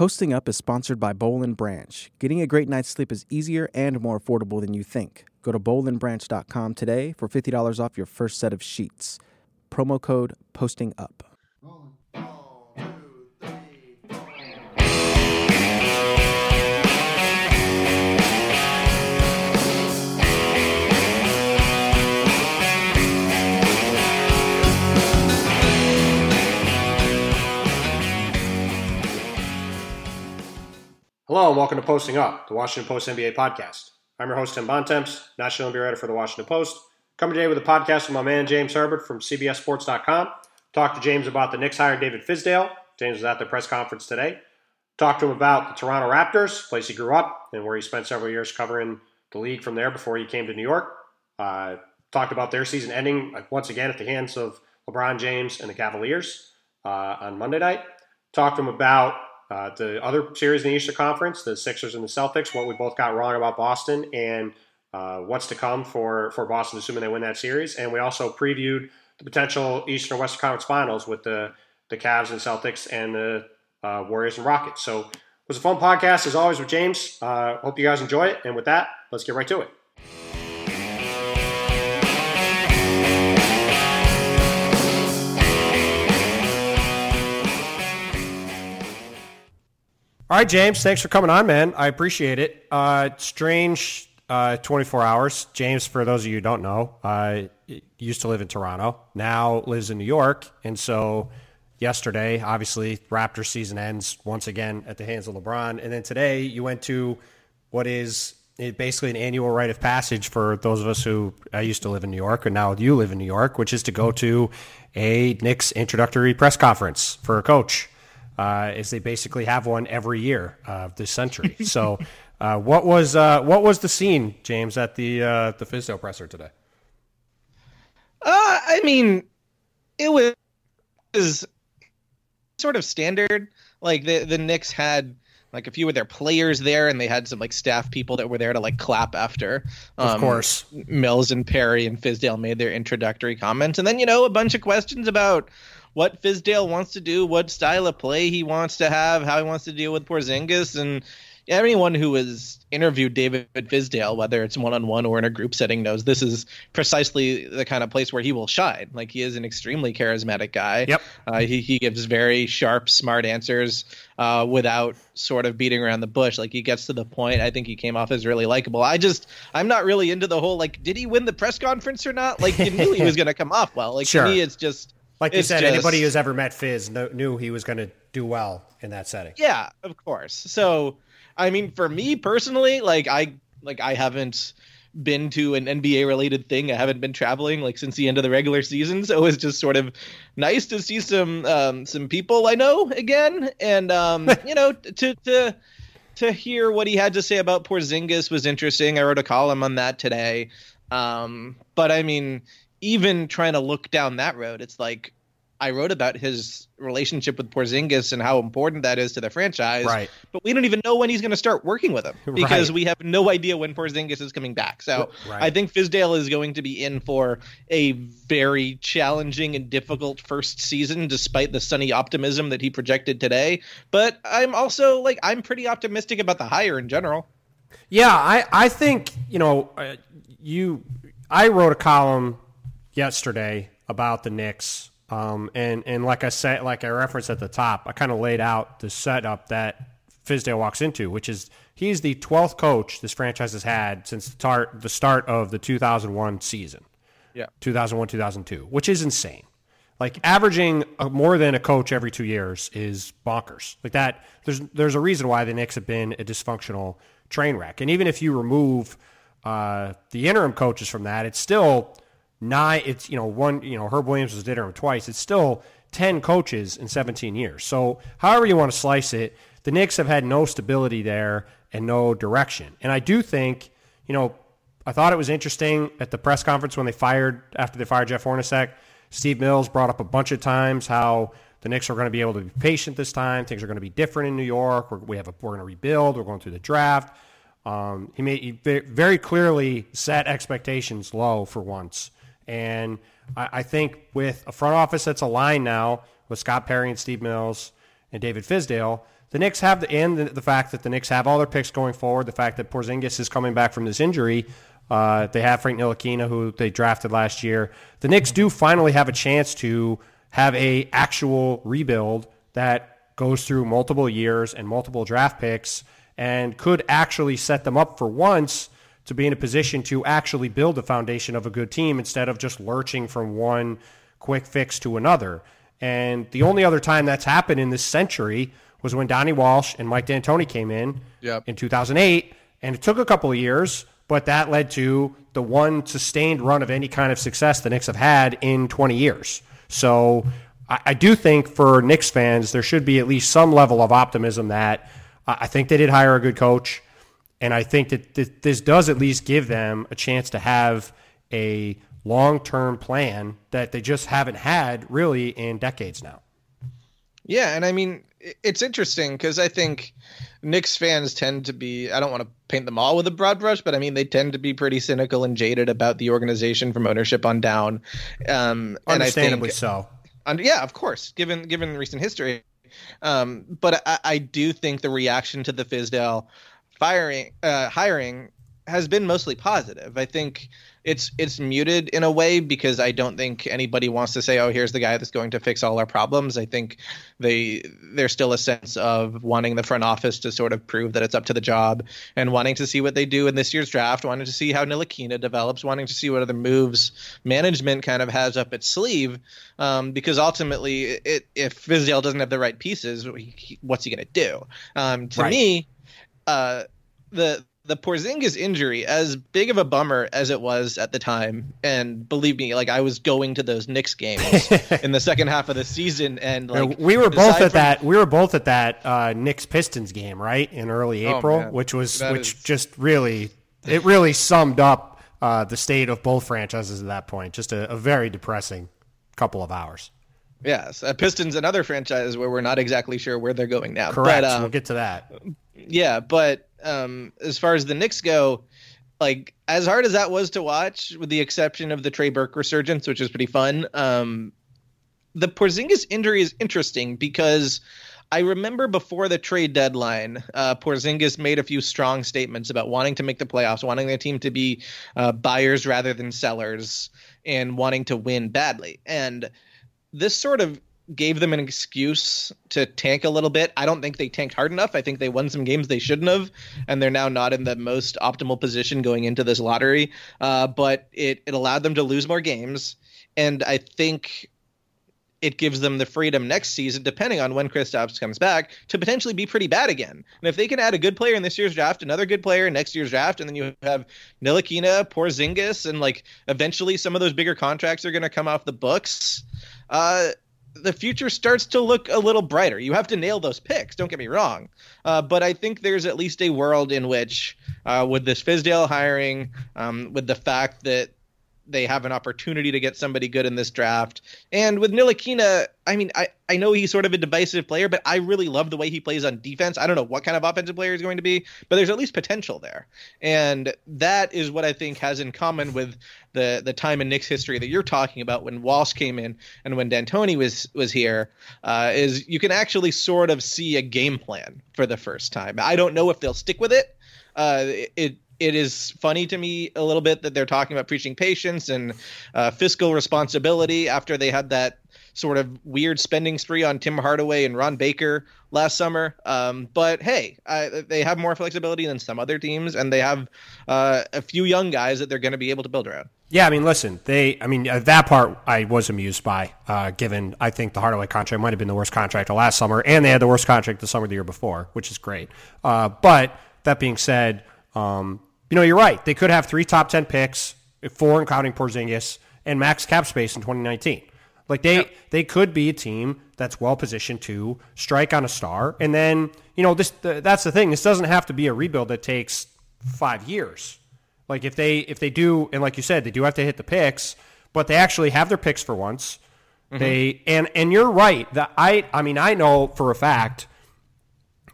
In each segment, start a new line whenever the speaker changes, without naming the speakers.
Posting Up is sponsored by Boll and Branch. Getting a great night's sleep is easier and more affordable than you think. Go to bollandbranch.com today for $50 off your first set of sheets. Promo code Posting Up.
Hello and welcome to Posting Up, the Washington Post NBA podcast. I'm your host, Tim Bontemps, national NBA writer for the Washington Post. Coming today with a podcast with my man, James Herbert from CBSSports.com. Talk to James about the Knicks hiring David Fizdale. James was at the press conference today. Talk to him about the Toronto Raptors, place he grew up and where he spent several years covering the league from there before he came to New York. Uh, talked about their season ending uh, once again at the hands of LeBron James and the Cavaliers uh, on Monday night. Talked to him about uh, the other series in the Eastern Conference, the Sixers and the Celtics, what we both got wrong about Boston, and uh, what's to come for, for Boston, assuming they win that series. And we also previewed the potential Eastern or Western Conference Finals with the the Cavs and Celtics and the uh, Warriors and Rockets. So it was a fun podcast as always with James. Uh, hope you guys enjoy it. And with that, let's get right to it. All right, James, thanks for coming on, man. I appreciate it. Uh, strange uh, 24 hours. James, for those of you who don't know, uh, used to live in Toronto, now lives in New York. And so yesterday, obviously, Raptor season ends once again at the hands of LeBron. And then today, you went to what is basically an annual rite of passage for those of us who I used to live in New York and now you live in New York, which is to go to a Knicks introductory press conference for a coach uh, is they basically have one every year of this century. so, uh, what was uh, what was the scene, James, at the uh, the Fizdale presser today?
Uh, I mean, it was sort of standard. Like the the Knicks had like a few of their players there, and they had some like staff people that were there to like clap after.
Um, of course,
Mills and Perry and Fizdale made their introductory comments, and then you know a bunch of questions about what Fizdale wants to do, what style of play he wants to have, how he wants to deal with Porzingis, and anyone who has interviewed David Fizdale, whether it's one on one or in a group setting, knows this is precisely the kind of place where he will shine. Like he is an extremely charismatic guy.
Yep.
Uh, he he gives very sharp, smart answers uh, without sort of beating around the bush. Like he gets to the point. I think he came off as really likable. I just I'm not really into the whole like did he win the press conference or not? Like you knew he was going to come off well. Like
sure.
to me, it's just
like you said, just, anybody who's ever met Fizz knew he was going to do well in that setting.
Yeah, of course. So, I mean, for me personally, like I like I haven't been to an NBA related thing. I haven't been traveling like since the end of the regular season, so it's just sort of nice to see some um, some people I know again, and um, you know to to to hear what he had to say about Porzingis was interesting. I wrote a column on that today. Um, but I mean, even trying to look down that road, it's like I wrote about his relationship with Porzingis and how important that is to the franchise.
Right.
But we don't even know when he's going to start working with him because right. we have no idea when Porzingis is coming back. So right. I think Fizdale is going to be in for a very challenging and difficult first season, despite the sunny optimism that he projected today. But I'm also like I'm pretty optimistic about the hire in general.
Yeah, I I think you know uh, you. I wrote a column yesterday about the Knicks. Um, and, and like I said, like I referenced at the top, I kind of laid out the setup that Fizdale walks into, which is he's the 12th coach this franchise has had since the start, the start of the 2001 season.
Yeah.
2001, 2002, which is insane. Like averaging a, more than a coach every two years is bonkers. Like that, there's there's a reason why the Knicks have been a dysfunctional train wreck. And even if you remove uh, the interim coaches from that, it's still nine. It's you know one. You know Herb Williams was interim twice. It's still ten coaches in 17 years. So however you want to slice it, the Knicks have had no stability there and no direction. And I do think you know I thought it was interesting at the press conference when they fired after they fired Jeff Hornacek. Steve Mills brought up a bunch of times how the Knicks are going to be able to be patient this time. Things are going to be different in New York. We're, we have a, we're going to rebuild. We're going through the draft. Um, he made he very clearly set expectations low for once and I, I think with a front office that's aligned now with Scott Perry and Steve Mills and David Fizdale, the Knicks have the and the, the, fact that the Knicks have all their picks going forward, the fact that Porzingis is coming back from this injury. Uh, they have Frank Ntilikina, who they drafted last year. The Knicks do finally have a chance to have a actual rebuild that goes through multiple years and multiple draft picks and could actually set them up for once to be in a position to actually build the foundation of a good team instead of just lurching from one quick fix to another. And the only other time that's happened in this century was when Donnie Walsh and Mike D'Antoni came in
yep.
in 2008. And it took a couple of years, but that led to the one sustained run of any kind of success the Knicks have had in 20 years. So I, I do think for Knicks fans, there should be at least some level of optimism that uh, I think they did hire a good coach, and I think that th- this does at least give them a chance to have a long-term plan that they just haven't had really in decades now.
Yeah, and I mean it's interesting because I think Knicks fans tend to be I don't want to paint them all with a broad brush, but I mean they tend to be pretty cynical and jaded about the organization from ownership on down. Um,
Understandably
and I think,
so.
And yeah, of course, given given recent history. Um, but I, I, do think the reaction to the Fizdale firing uh, hiring has been mostly positive. I think it's it's muted in a way because I don't think anybody wants to say, "Oh, here's the guy that's going to fix all our problems." I think they there's still a sense of wanting the front office to sort of prove that it's up to the job and wanting to see what they do in this year's draft, wanting to see how Ntilikina develops, wanting to see what other moves management kind of has up its sleeve. Um, because ultimately, it, if Fizdale doesn't have the right pieces, what's he going to do? Um, to right. me, uh, the the Porzingis injury, as big of a bummer as it was at the time, and believe me, like I was going to those Knicks games in the second half of the season, and like
we were both at from, that, we were both at that uh, Knicks Pistons game, right, in early oh, April, oh, which was that which is... just really it really summed up uh, the state of both franchises at that point. Just a, a very depressing couple of hours.
Yes, uh, Pistons, another franchise where we're not exactly sure where they're going now.
Correct. But, um, we'll get to that.
Yeah, but um, as far as the Knicks go, like as hard as that was to watch, with the exception of the Trey Burke resurgence, which was pretty fun. Um, the Porzingis injury is interesting because I remember before the trade deadline, uh, Porzingis made a few strong statements about wanting to make the playoffs, wanting the team to be uh, buyers rather than sellers, and wanting to win badly. And this sort of gave them an excuse to tank a little bit. I don't think they tanked hard enough. I think they won some games they shouldn't have, and they're now not in the most optimal position going into this lottery. Uh, but it it allowed them to lose more games, and I think it gives them the freedom next season, depending on when Kristaps comes back, to potentially be pretty bad again. And if they can add a good player in this year's draft, another good player in next year's draft, and then you have Ntilikina, Porzingis, and like eventually some of those bigger contracts are going to come off the books. Uh, the future starts to look a little brighter. You have to nail those picks. Don't get me wrong, uh, but I think there's at least a world in which, uh, with this Fizdale hiring, um, with the fact that they have an opportunity to get somebody good in this draft. And with Ntilikina, I mean, I, I know he's sort of a divisive player, but I really love the way he plays on defense. I don't know what kind of offensive player he's going to be, but there's at least potential there. And that is what I think has in common with the the time in Knicks history that you're talking about when Walsh came in and when D'Antoni was was here, uh, is you can actually sort of see a game plan for the first time. I don't know if they'll stick with it. Uh, it it is funny to me a little bit that they're talking about preaching patience and uh, fiscal responsibility after they had that sort of weird spending spree on Tim Hardaway and Ron Baker last summer. Um, but hey, I, they have more flexibility than some other teams, and they have uh, a few young guys that they're going to be able to build around.
Yeah, I mean, listen, they, I mean, uh, that part I was amused by, uh, given I think the Hardaway contract might have been the worst contract of last summer, and they had the worst contract the summer the year before, which is great. Uh, but that being said, um, you know, you're right. They could have three top 10 picks, four including Porzingis, and max cap space in 2019. Like they yep. they could be a team that's well positioned to strike on a star, and then you know this that's the thing. This doesn't have to be a rebuild that takes five years. Like if they if they do, and like you said, they do have to hit the picks, but they actually have their picks for once. Mm-hmm. They and and you're right. That I I mean I know for a fact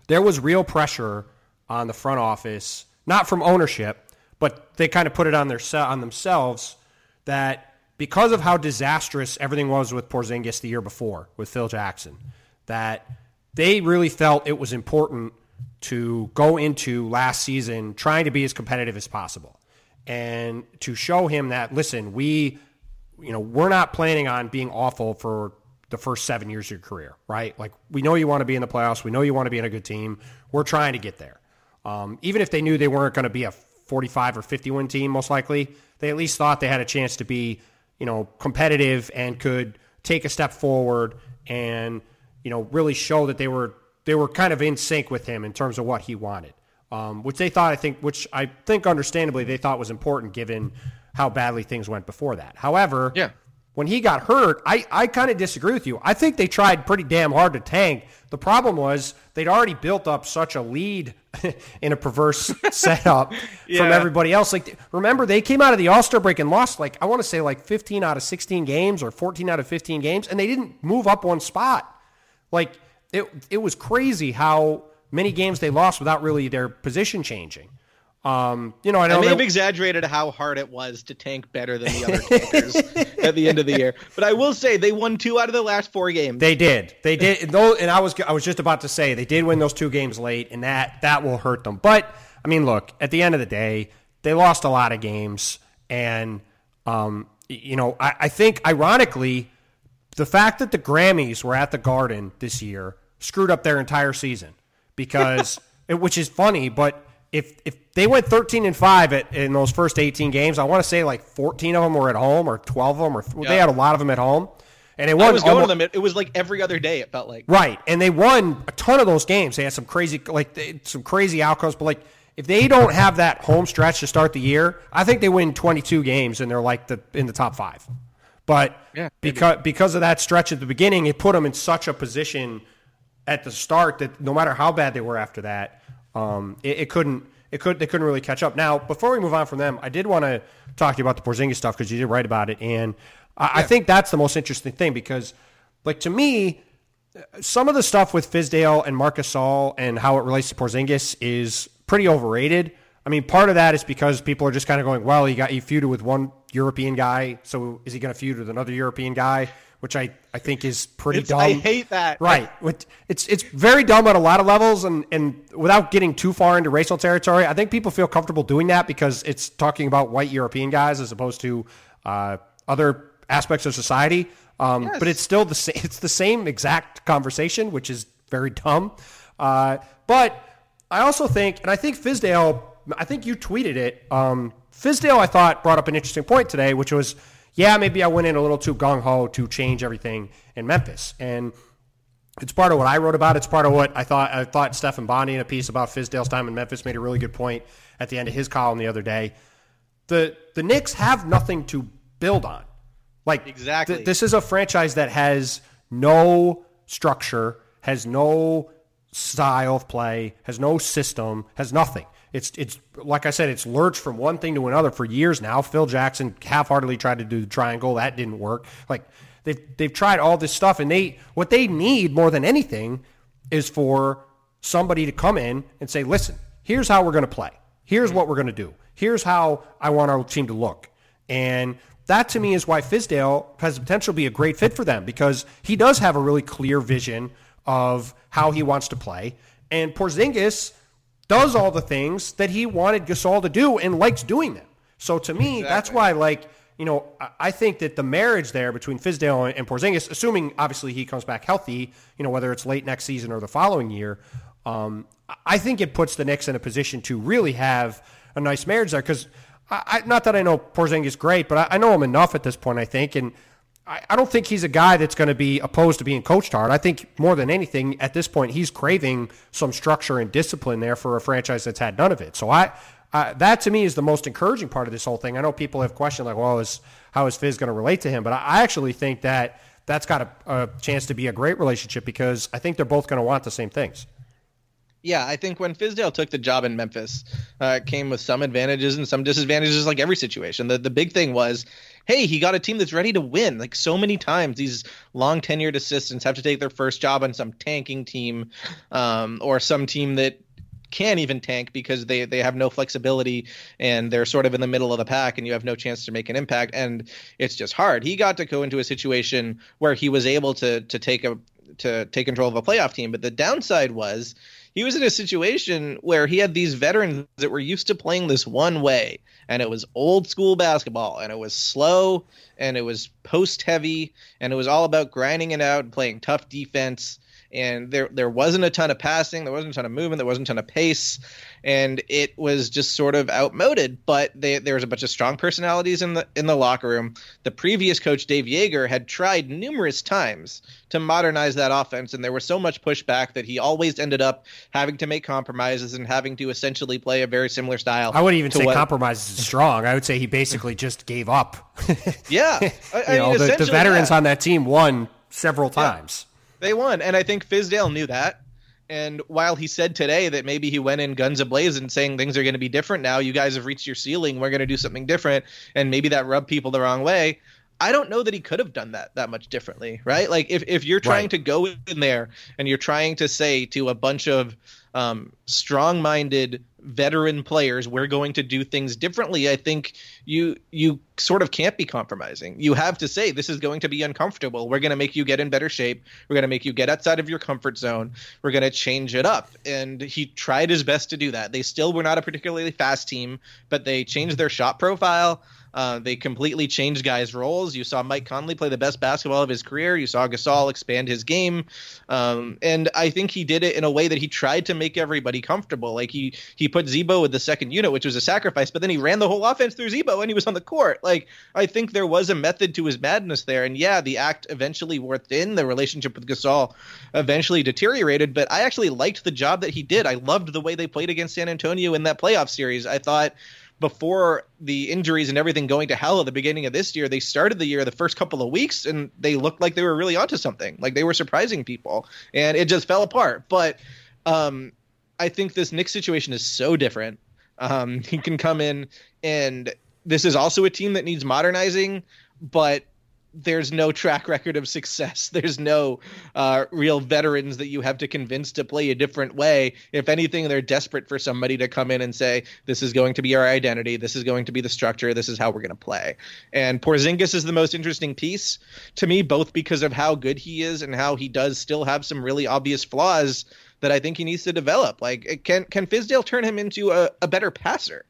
there was real pressure on the front office not from ownership, but they kind of put it on their on themselves that because of how disastrous everything was with Porzingis the year before with Phil Jackson, that they really felt it was important to go into last season trying to be as competitive as possible and to show him that listen, we you know, we're not planning on being awful for the first seven years of your career, right? Like we know you want to be in the playoffs, we know you want to be in a good team. We're trying to get there. Um, even if they knew they weren't going to be a 45 or 50 win team, most likely, they at least thought they had a chance to be, you know, competitive and could take a step forward and, you know, really show that they were they were kind of in sync with him in terms of what he wanted. Um, which they thought, I think, which I think understandably they thought was important given how badly things went before that. However,
yeah.
When he got hurt, I, I kind of disagree with you. I think they tried pretty damn hard to tank. The problem was they'd already built up such a lead in a perverse setup yeah. from everybody else. Like, remember, they came out of the All Star break and lost, like, I want to say, like 15 out of 16 games or 14 out of 15 games, and they didn't move up one spot. Like, it, it was crazy how many games they lost without really their position changing. Um, you know, I,
I may have exaggerated how hard it was to tank better than the other tankers at the end of the year, but I will say they won two out of the last four games.
They did, they did. and I was, I was just about to say they did win those two games late, and that that will hurt them. But I mean, look, at the end of the day, they lost a lot of games, and um, you know, I, I think ironically, the fact that the Grammys were at the Garden this year screwed up their entire season because, it, which is funny, but if if they went 13 and 5 at, in those first 18 games, I want to say like 14 of them were at home or 12 of them or yeah. they had a lot of them at home.
And they won. I was going almost, to them. It, was like every other day. It felt like
right, and they won a ton of those games. They had some crazy, like they, some crazy outcomes. But like, if they don't have that home stretch to start the year, I think they win 22 games and they're like the in the top five. But yeah, because because of that stretch at the beginning, it put them in such a position at the start that no matter how bad they were after that, um, it, it, couldn't it could they couldn't really catch up. Now, before we move on from them, I did want to talk to you about the Porzingis stuff because you did write about it, and I, yeah. I, think that's the most interesting thing because, like to me, some of the stuff with Fizdale and Marc Gasol and how it relates to Porzingis is pretty overrated. I mean, part of that is because people are just kind of going, well, he got he feuded with one European guy, so is he going to feud with another European guy? Which I, I think is pretty
it's,
dumb.
I hate that.
Right. It's it's very dumb at a lot of levels, and, and without getting too far into racial territory, I think people feel comfortable doing that because it's talking about white European guys as opposed to uh, other aspects of society. Um, yes. But it's still the same. It's the same exact conversation, which is very dumb. Uh, but I also think, and I think Fizdale, I think you tweeted it. Um, Fizdale, I thought brought up an interesting point today, which was yeah, maybe I went in a little too gung ho to change everything in Memphis. And it's part of what I wrote about. It's part of what I thought. I thought Stefan Bondy in a piece about Fizdale's time in Memphis made a really good point at the end of his column the other day. The the Knicks have nothing to build on. Like
exactly, th-
this is a franchise that has no structure, has no style of play, has no system, has nothing. It's it's like I said, it's lurched from one thing to another for years now. Phil Jackson half-heartedly tried to do the triangle, that didn't work. Like they've they've tried all this stuff, and they what they need more than anything is for somebody to come in and say, "Listen, here's how we're going to play. Here's mm-hmm. what we're going to do. Here's how I want our team to look." And that to me is why Fizdale has the potential to be a great fit for them because he does have a really clear vision of how he wants to play. And Porzingis does all the things that he wanted Gasol to do and likes doing them. So to me, exactly. that's why, like, you know, I think that the marriage there between Fizdale and Porzingis, assuming obviously he comes back healthy, you know, whether it's late next season or the following year, um, I think it puts the Knicks in a position to really have a nice marriage there. Because, not that I know Porzingis great, but I, I know him enough at this point, I think, and I, I don't think he's a guy that's going to be opposed to being coached hard. I think more than anything at this point, he's craving some structure and discipline there for a franchise that's had none of it. So I, that to me is the most encouraging part of this whole thing. I know people have questioned like, well, is how is Fizz going to relate to him? But I actually think that that's got a, a chance to be a great relationship because I think they're both going to want the same things.
Yeah, I think when Fizdale took the job in Memphis, uh, it came with some advantages and some disadvantages, like every situation. The the big thing was hey, he got a team that's ready to win. Like so many times, these long tenured assistants have to take their first job on some tanking team um, or some team that can't even tank because they they have no flexibility and they're sort of in the middle of the pack and you have no chance to make an impact and it's just hard. He got to go into a situation where he was able to to take a to take control of a playoff team. But the downside was he was in a situation where he had these veterans that were used to playing this one way, and it was old school basketball, and it was slow, and it was post heavy, and it was all about grinding it out and playing tough defense. And there there wasn't a ton of passing, there wasn't a ton of movement, there wasn't a ton of pace, and it was just sort of outmoded. But they, there was a bunch of strong personalities in the in the locker room. The previous coach Dave Joerger had tried numerous times to modernize that offense, and there was so much pushback that he always ended up having to make compromises and having to essentially play a very similar style.
I wouldn't even say what, compromises is strong. I would say he basically just gave up.
yeah,
I, I you know the, the, veterans yeah. on that team won several times.
Yeah. They won, and I think Fizdale knew that. And while he said today that maybe he went in guns ablazing, saying things are going to be different now, you guys have reached your ceiling, we're going to do something different, and maybe that rubbed people the wrong way. I don't know that he could have done that that much differently, right? Like if if you're trying right. to go in there and you're trying to say to a bunch of um, strong-minded veteran players we're going to do things differently. I think you you sort of can't be compromising. You have to say this is going to be uncomfortable. We're going to make you get in better shape. We're going to make you get outside of your comfort zone. We're going to change it up. And he tried his best to do that. They still were not a particularly fast team but they changed their shot profile uh, they completely changed guys' roles. You saw Mike Conley play the best basketball of his career. You saw Gasol expand his game, um, and I think he did it in a way that he tried to make everybody comfortable. Like he he put Z-Bo with the second unit, which was a sacrifice, but then he ran the whole offense through Z-Bo and he was on the court. Like I think there was a method to his madness there, and yeah, the act eventually wore thin. The relationship with Gasol eventually deteriorated, but I actually liked the job that he did. I loved the way they played against San Antonio in that playoff series. I thought before the injuries and everything going to hell at the beginning of this year, they started the year the first couple of weeks and they looked like they were really onto something. Like they were surprising people, and it just fell apart. But um, I think this Knicks situation is so different. Um, he can come in, and this is also a team that needs modernizing, but there's no track record of success. There's no uh, real veterans that you have to convince to play a different way. If anything, they're desperate for somebody to come in and say, "This is going to be our identity. This is going to be the structure. This is how we're going to play." And Porzingis is the most interesting piece to me, both because of how good he is and how he does still have some really obvious flaws that I think he needs to develop. Like, can can Fizdale turn him into a, a better passer?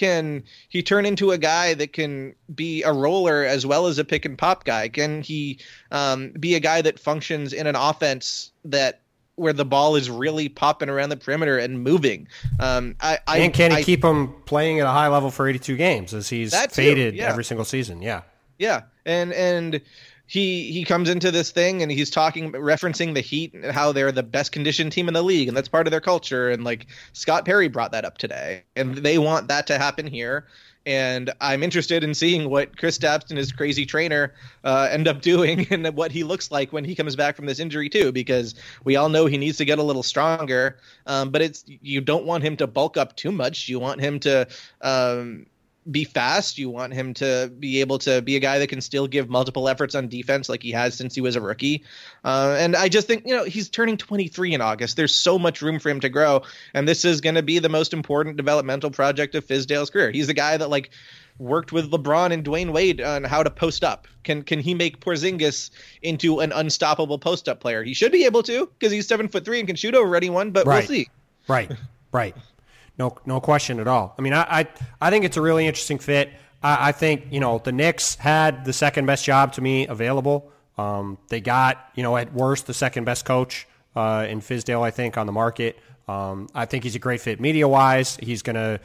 Can he turn into a guy that can be a roller as well as a pick and pop guy? Can he um, be a guy that functions in an offense that where the ball is really popping around the perimeter and moving? Um, I, I,
and can he
I,
keep him playing at a high level for 82 games as he's faded yeah. every single season? Yeah,
yeah, and and he he comes into this thing and he's talking referencing the Heat and how they're the best conditioned team in the league and that's part of their culture. And like Scott Perry brought that up today and they want that to happen here. And I'm interested in seeing what Chris Kristaps and his crazy trainer uh, end up doing and what he looks like when he comes back from this injury too because we all know he needs to get a little stronger. Um, but it's you don't want him to bulk up too much. You want him to um, be fast. You want him to be able to be a guy that can still give multiple efforts on defense like he has since he was a rookie. Uh, and I just think, you know, he's turning 23 in August. There's so much room for him to grow. And this is going to be the most important developmental project of Fizdale's career. He's the guy that, like, worked with LeBron and Dwyane Wade on how to post up. Can can he make Porzingis into an unstoppable post up player? He should be able to because he's seven foot three and can shoot over anyone. But
right.
we'll see.
Right, right. No, no question at all. I mean, I, I, I think it's a really interesting fit. I, I, think you know the Knicks had the second best job to me available. Um, they got you know at worst the second best coach uh, in Fizdale, I think, on the market. Um, I think he's a great fit media wise. He's going to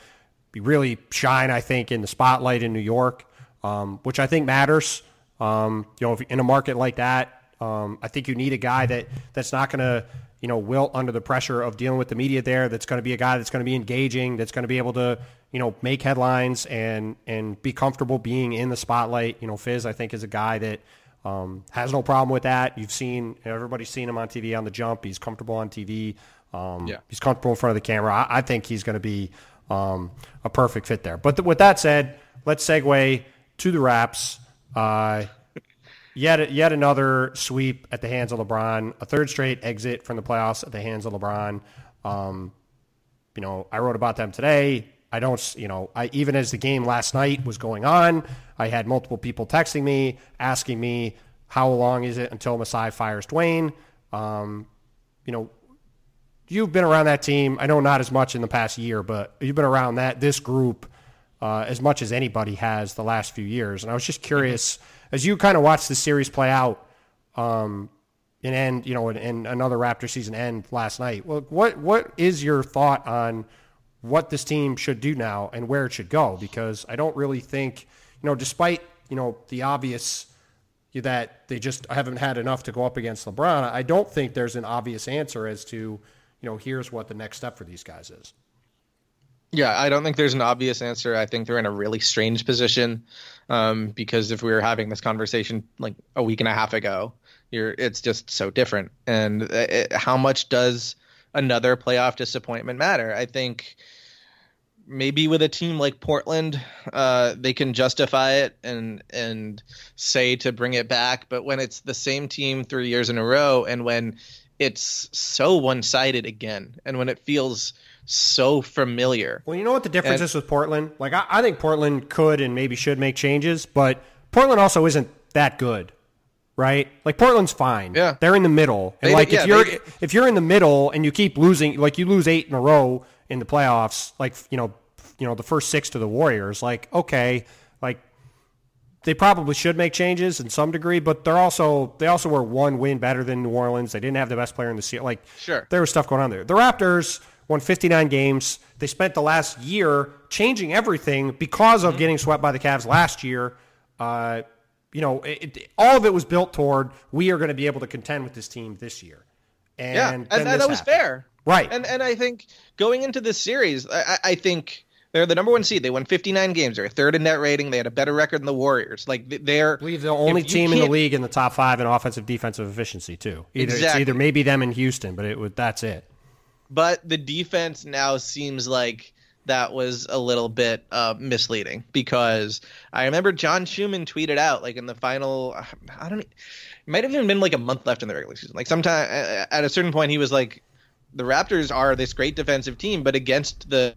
be really shine, I think, in the spotlight in New York, um, which I think matters. Um, you know, in a market like that, um, I think you need a guy that that's not going to you know, wilt under the pressure of dealing with the media there. That's going to be a guy that's going to be engaging, that's going to be able to, you know, make headlines and and be comfortable being in the spotlight. You know, Fizz, I think, is a guy that um, has no problem with that. You've seen everybody's seen him on TV on the jump. He's comfortable on TV. Um, yeah. He's comfortable in front of the camera. I, I think he's going to be um, a perfect fit there. But th- with that said, let's segue to the Raps. Uh, Yet, yet another sweep at the hands of LeBron. A third straight exit from the playoffs at the hands of LeBron. Um, you know, I wrote about them today. I don't, you know, I even as the game last night was going on, I had multiple people texting me asking me how long is it until Masai fires Dwane. Um, you know, you've been around that team. I know not as much in the past year, but you've been around that this group uh, as much as anybody has the last few years. And I was just curious as you kind of watch the series play out. Um, and end, you know, and, another Raptor season end last night. Well, what what is your thought on what this team should do now and where it should go? Because I don't really think, you know, despite you know the obvious that they just haven't had enough to go up against LeBron, I don't think there's an obvious answer as to, you know, here's what the next step for these guys is.
Yeah, I don't think there's an obvious answer. I think they're in a really strange position um, because if we were having this conversation like a week and a half ago, you're it's just so different. And it, how much does another playoff disappointment matter? I think maybe with a team like Portland, uh, they can justify it and and say to bring it back. But when it's the same team three years in a row, and when it's so one sided again, and when it feels so familiar.
Well, you know what the difference and, is with Portland? Like I, I think Portland could and maybe should make changes, but Portland also isn't that good right? Like Portland's fine.
Yeah,
they're in the middle. And
they,
like
yeah,
if you're
they,
if you're in the middle and you keep losing, like you lose eight in a row in the playoffs, like you know, you know the first six to the Warriors, like okay, like they probably should make changes in some degree, but they're also they also were one win better than New Orleans. They didn't have the best player in the series. Like
sure,
there was stuff going on there. The Raptors won 59 games. They spent the last year changing everything because of mm-hmm. getting swept by the Cavs last year. Uh, you know, it, it, all of it was built toward we are going to be able to contend with this team this year. And
yeah, and, and that was fair,
right?
And and I think going into this series, I, I think they're the number one seed. They won 59 games. They're third in net rating. They had a better record than the Warriors. Like they're,
I believe the only team in the league in the top five in offensive defensive efficiency too. Either
exactly.
it's either maybe them in Houston, but it would that's it.
But the defense now seems like that was a little bit uh, misleading because I remember John Schuhmann tweeted out like in the final, I don't, it might have even been like a month left in the regular season. Like sometime at a certain point, he was like, the Raptors are this great defensive team, but against the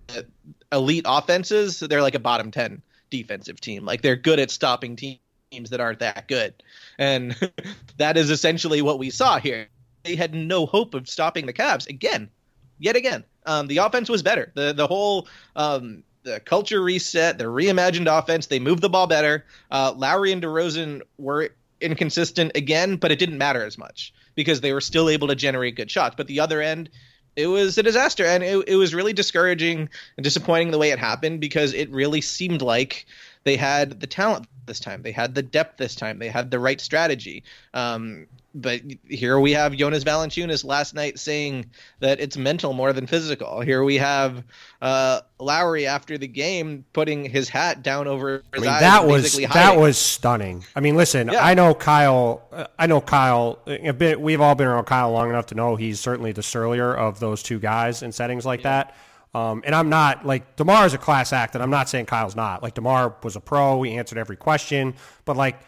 elite offenses, they're like a bottom ten defensive team. Like they're good at stopping teams that aren't that good, and that is essentially what we saw here. They had no hope of stopping the Cavs again, yet again. Um, the offense was better. The the whole um, the culture reset, the reimagined offense. They moved the ball better. Uh, Lowry and DeRozan were inconsistent again, but it didn't matter as much because they were still able to generate good shots. But the other end, it was a disaster, and it, it was really discouraging and disappointing the way it happened because it really seemed like they had the talent this time. They had the depth this time. They had the right strategy. Um, but here we have Jonas Valanciunas last night saying that it's mental more than physical. Here we have uh, Lowry after the game putting his hat down over his
I mean,
eyes.
That was
hiding.
that was stunning. I mean, listen,
yeah.
I know Kyle. I know Kyle a bit. We've all been around Kyle long enough to know he's certainly the surlier of those two guys in settings like yeah. that. Um, and I'm not like DeMar is a class act, and I'm not saying Kyle's not. Like DeMar was a pro, he answered every question, but like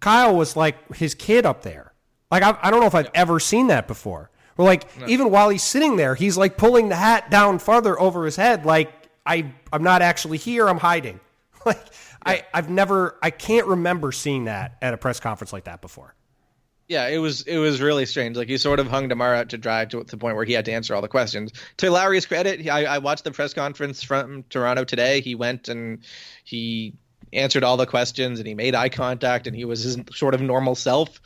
Kyle was like his kid up there. Like I, I don't know if I've ever seen that before. Or like no. even while he's sitting there, he's like pulling the hat down farther over his head. Like I, I'm not actually here. I'm hiding. Like yeah. I, I've never, I can't remember seeing that at a press conference like that before.
Yeah, it was it was really strange. Like he sort of hung DeMar out to dry to the point where he had to answer all the questions. To Lowry's credit, I, I watched the press conference from Toronto today. He went and he answered all the questions and he made eye contact and he was his sort of normal self.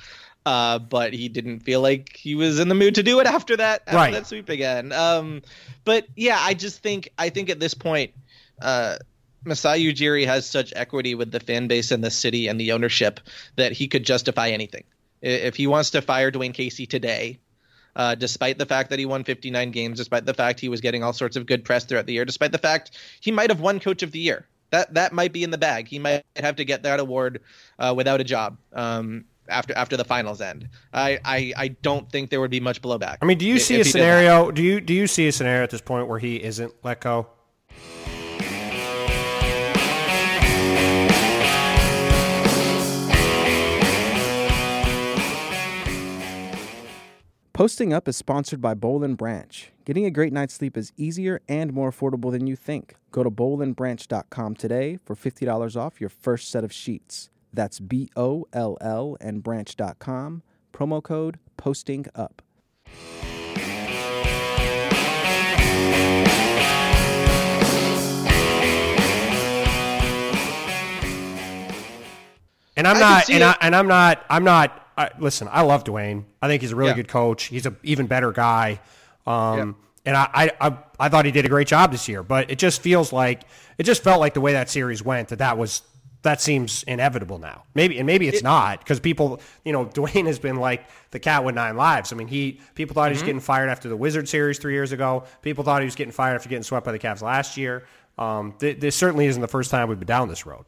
Uh, but he didn't feel like he was in the mood to do it after that after
right.
that sweep again. Um, but yeah, I just think I think at this point, uh, Masai Ujiri has such equity with the fan base and the city and the ownership that he could justify anything. If he wants to fire Dwane Casey today, uh, despite the fact that he won 59 games, despite the fact he was getting all sorts of good press throughout the year, despite the fact he might have won Coach of the Year, that that might be in the bag. He might have to get that award uh, without a job. Um, after after the finals end. I, I I don't think there would be much blowback.
I mean, do you see a scenario? Do you do you see a scenario at this point where he isn't let go?
Posting Up is sponsored by Boll and Branch. Getting a great night's sleep is easier and more affordable than you think. Go to bollandbranch.com today for $50 off your first set of sheets. That's B O L L and branch.com. promo code posting up.
And I'm
I
not, and. I, and I'm not, I'm not. I, listen, I love Dwane. I think he's a really
Yeah.
good coach. He's an even better guy. Um, And I, I, I, I thought he did a great job this year. But it just feels like it just felt like the way that series went that that was that seems inevitable now. Maybe and maybe it's not because people, you know, Dwane has been like the cat with nine lives. I mean, he people thought he was
Mm-hmm.
getting fired after the Wizard series three years ago. People thought he was getting fired after getting swept by the Cavs last year. Um, th- this certainly isn't the first time we've been down this road.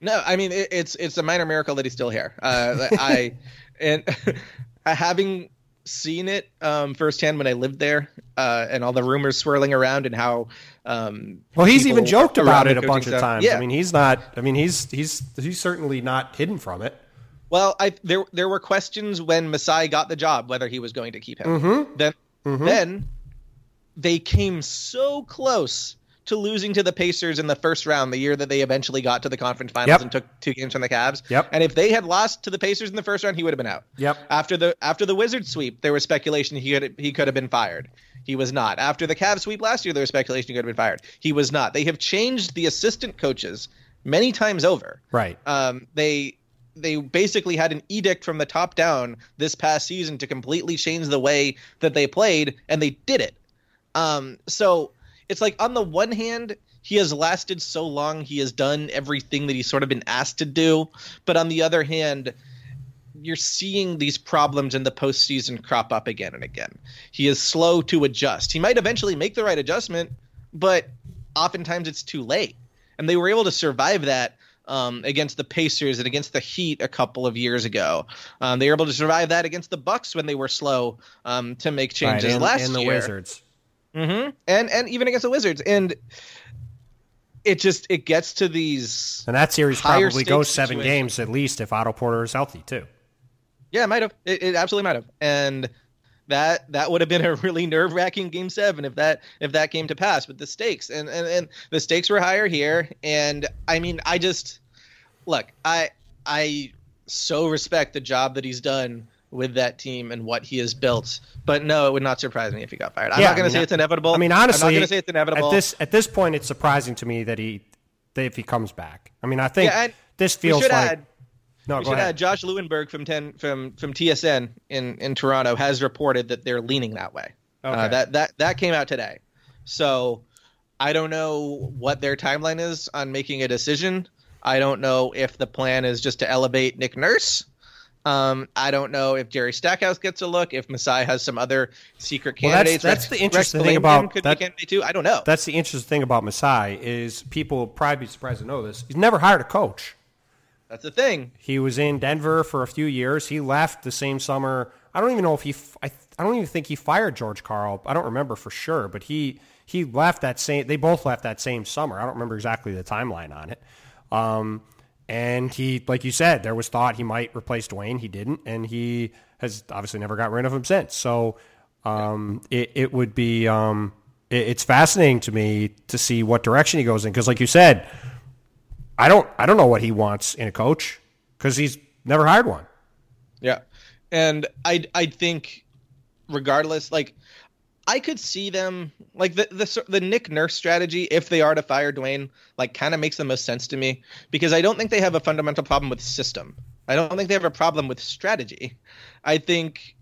No, I mean it, it's it's a minor miracle that he's still here. Uh, I and having seen it um, firsthand when I lived there, uh, and all the rumors swirling around and how. Um,
Well, he's even joked about it a
coaching
bunch of
staff-
times.
Yeah,
I mean, he's not. I mean, he's he's he's certainly not hidden from it.
Well, I there there were questions when Masai got the job whether he was going to keep him.
Mm-hmm.
Then then they came so close to losing to the Pacers in the first round, the year that they eventually got to the conference finals
Yep.
and took two games from the Cavs.
Yep.
And if they had lost to the Pacers in the first round, he would have been out.
Yep.
After the after the Wizards sweep, there was speculation he could he could have been fired. He was not. After the Cavs sweep last year, there was speculation he could have been fired. He was not. They have changed the assistant coaches many times over
Right.
um, they they basically had an edict from the top down this past season to completely change the way that they played, and they did it. Um, so it's like on the one hand, he has lasted so long, he has done everything that he's sort of been asked to do, but on the other hand, you're seeing these problems in the postseason crop up again and again. He is slow to adjust. He might eventually make the right adjustment, but oftentimes it's too late. And they were able to survive that um, against the Pacers and against the Heat a couple of years ago. Um, they were able to survive that against the Bucks when they were slow um, to make changes
right. And,
last
and the
year.
Wizards.
hmm And and even against the Wizards. And it just it gets to these
And that series probably goes seven games at least if Otto Porter is healthy too.
Yeah, it might have. It, it absolutely might have. And that that would have been a really nerve wracking game seven if that if that came to pass. But the stakes and, and and the stakes were higher here. And I mean, I just look, I I so respect the job that he's done with that team and what he has built. But no, it would not surprise me if he got fired. I'm
Yeah,
not going
I
to say it's inevitable.
I mean, honestly, I'm
not going to say it's inevitable.
At this at this point, it's surprising to me that he that if he comes back. I mean, I think
Yeah,
this feels like
add
no.
we should
ahead.
add Josh Lewinberg from ten from from TSN in in Toronto has reported that they're leaning that way. Uh, that that that came out today. So I don't know what their timeline is on making a decision. I don't know if the plan is just to elevate Nick Nurse. Um, I don't know if Jerry Stackhouse gets a look. If Masai has some other secret
Well,
candidates.
that's
Rex-
the interesting
Rex
thing about
could
that-
be candidate too. I don't know.
That's the interesting thing about Masai is people will probably be surprised to know this. He's never hired a coach.
That's the thing.
He was in Denver for a few years. He left the same summer. I don't even know if he. I, I don't even think he fired George Karl. I don't remember for sure, but he he left that same. They both left that same summer. I don't remember exactly the timeline on it. Um, and he, like you said, there was thought he might replace Dwane. He didn't, and he has obviously never got rid of him since. So um, it it would be um, it, it's fascinating to me to see what direction he goes in because, like you said, I don't I don't know what he wants in a coach because he's never hired one.
Yeah, and I I think regardless, like I could see them like the the the Nick Nurse strategy if they are to fire Dwane, like kind of makes the most sense to me because I don't think they have a fundamental problem with system. I don't think they have a problem with strategy. I think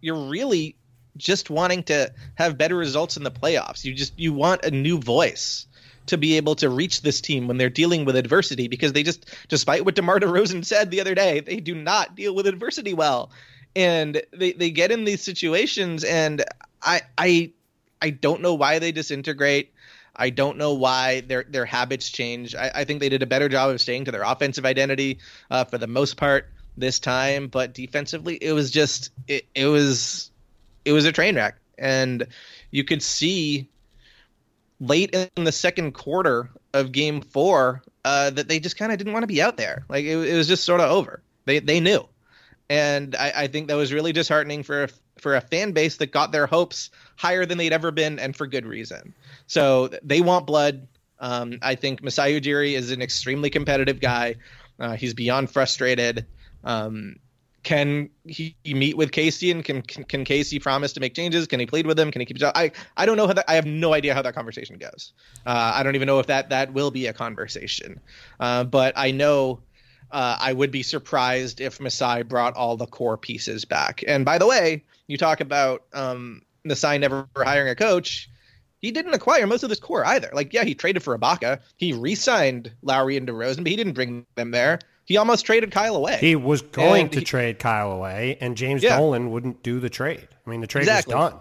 you're really just wanting to have better results in the playoffs. You just you want a new voice to be able to reach this team when they're dealing with adversity because they just despite what DeMar DeRozan said the other day, they do not deal with adversity well. And they, they get in these situations and I I I don't know why they disintegrate. I don't know why their their habits change. I, I think they did a better job of staying to their offensive identity uh, for the most part this time, but defensively it was just it, it was it was a train wreck, and you could see late in the second quarter of Game Four uh, that they just kind of didn't want to be out there. Like it, it was just sort of over. They they knew, and I, I think that was really disheartening for a, for a fan base that got their hopes higher than they'd ever been, and for good reason. So they want blood. Um, I think Masai Ujiri is an extremely competitive guy. Uh, he's beyond frustrated. Um, can he, meet with Casey and can, can, can Casey promise to make changes? Can he plead with him? Can he keep? I I don't know how that. I have no idea how that conversation goes. Uh, I don't even know if that that will be a conversation. Uh, but I know uh, I would be surprised if Masai brought all the core pieces back. And by the way, you talk about um, Masai never hiring a coach. He didn't acquire most of this core either. Like, yeah, he traded for Ibaka. He re-signed Lowry and DeRozan, but he didn't bring them there. He almost traded Kyle away.
He was going and to he, trade Kyle away, and James yeah. Dolan wouldn't do the trade. I mean, the trade exactly. was done.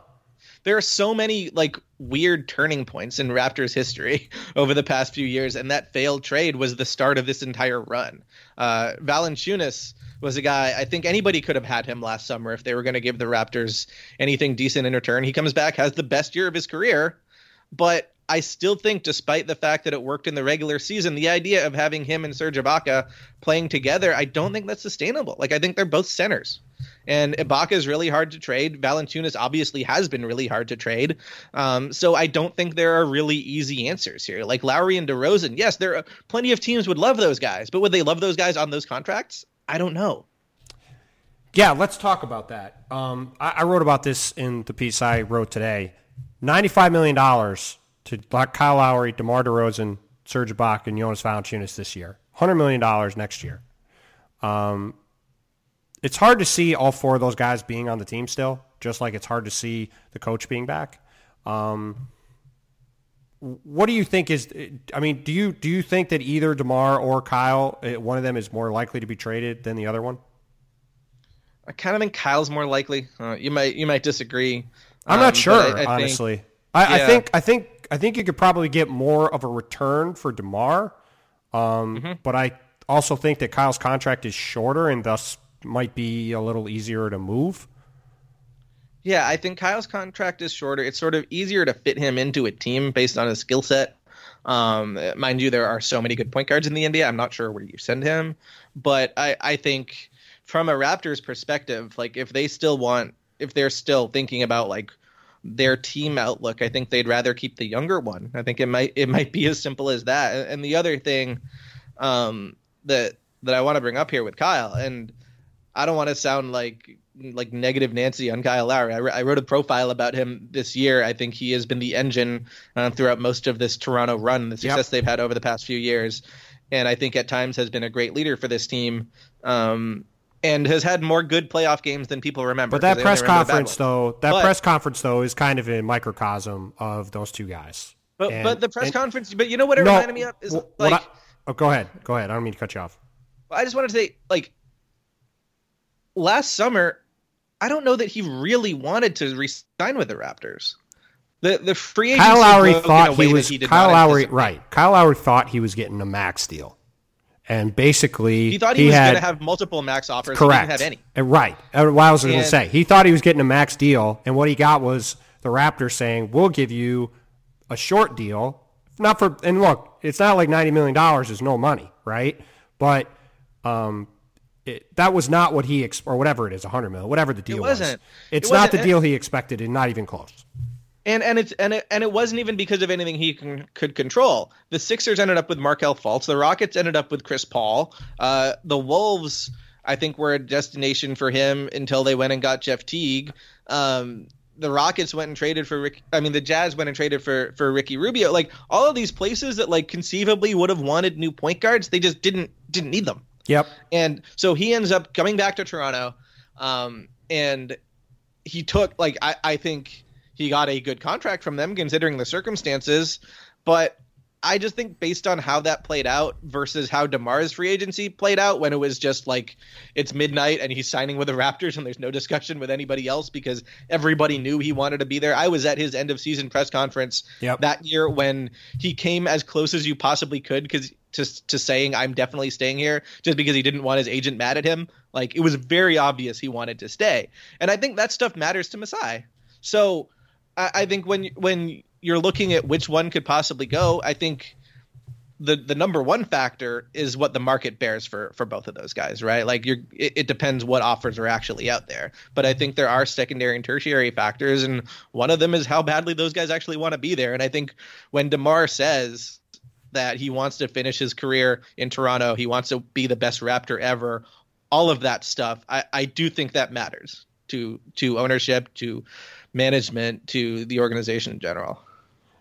There are so many like weird turning points in Raptors history over the past few years, and that failed trade was the start of this entire run. Uh, Valanciunas was a guy I think anybody could have had him last summer if they were going to give the Raptors anything decent in return. He comes back, has the best year of his career, but I still think, despite the fact that it worked in the regular season, the idea of having him and Serge Ibaka playing together, I don't think that's sustainable. Like, I think they're both centers. And Ibaka is really hard to trade. Valanciunas obviously has been really hard to trade. Um, so I don't think there are really easy answers here. Like Lowry and DeRozan, yes, there are plenty of teams would love those guys, but would they love those guys on those contracts? I don't know.
Yeah, let's talk about that. Um, I, I wrote about this in the piece I wrote today. $95 million to Kyle Lowry, DeMar DeRozan, Serge Ibaka, and Jonas Valanciunas this year. $100 million next year. Um, it's hard to see all four of those guys being on the team still, just like it's hard to see the coach being back. Um, what do you think is? I mean, do you do you think that either Demar or Kyle, eh, one of them, is more likely to be traded than the other one?
I kind of think Kyle's more likely. Uh, you might you might disagree.
I'm um, not sure, I, I honestly. Think, I, yeah. I, think I think I think you could probably get more of a return for Demar, um, mm-hmm. but I also think that Kyle's contract is shorter and thus might be a little easier to move.
Yeah, I think Kyle's contract is shorter. It's sort of easier to fit him into a team based on his skill set. Um, mind you, there are so many good point guards in the NBA. I'm not sure where you send him, but I, I think from a Raptors perspective, like if they still want, if they're still thinking about like their team outlook. I think they'd rather keep the younger one. I think it might it might be as simple as that. And the other thing um, that that I want to bring up here with Kyle, and I don't want to sound like like negative Nancy on Kyle Lowry. I, I, wrote a profile about him this year. I think he has been the engine uh, throughout most of this Toronto run, the success yep. they've had over the past few years, and I think at times has been a great leader for this team. Um, and has had more good playoff games than people remember.
But that press conference, though, that but, press conference though is kind of a microcosm of those two guys.
But and, but the press and, conference, but you know what it no, reminded me of is like. I,
oh, go ahead, go ahead. I don't mean to cut you off.
I just wanted to say, like, last summer, I don't know that he really wanted to resign with the Raptors. The the free agency
Kyle Lowry thought he was he Kyle Lowry right. Kyle Lowry thought he was getting a max deal and basically
he thought he, he was going to have multiple max offers. Correct. He didn't have any.
Right. What I was going to say, he thought he was getting a max deal, and what he got was the Raptors saying, "We'll give you a short deal." Not for and look, it's not like ninety million dollars is no money, right? But um, it, that was not what he ex- or whatever it is, a hundred million, whatever the deal it wasn't. was. It's it not the deal he expected, and not even close
and and it's and it, and it wasn't even because of anything he can, could control. The Sixers ended up with Markelle Fultz. The Rockets ended up with Chris Paul. Uh, the Wolves, I think, were a destination for him until they went and got Jeff Teague. Um, the Rockets went and traded for Rick. I mean, the Jazz went and traded for for Ricky Rubio. Like all of these places that like conceivably would have wanted new point guards, they just didn't didn't need them.
Yep.
And so he ends up coming back to Toronto, um, and he took like I I think he got a good contract from them considering the circumstances. But I just think based on how that played out versus how DeMar's free agency played out when it was just like it's midnight and he's signing with the Raptors and there's no discussion with anybody else because everybody knew he wanted to be there. I was at his end of season press conference yep. that year when he came as close as you possibly could because to to saying I'm definitely staying here just because he didn't want his agent mad at him. Like it was very obvious he wanted to stay. And I think that stuff matters to Masai. So I, I think when when you're looking at which one could possibly go, I think the the number one factor is what the market bears for for both of those guys, right? Like you're it, it, depends what offers are actually out there. But I think there are secondary and tertiary factors, and one of them is how badly those guys actually want to be there. And I think when Demar says that he wants to finish his career in Toronto, he wants to be the best Raptor ever. all of that stuff, I, I do think that matters to to ownership, to management, to the organization in general.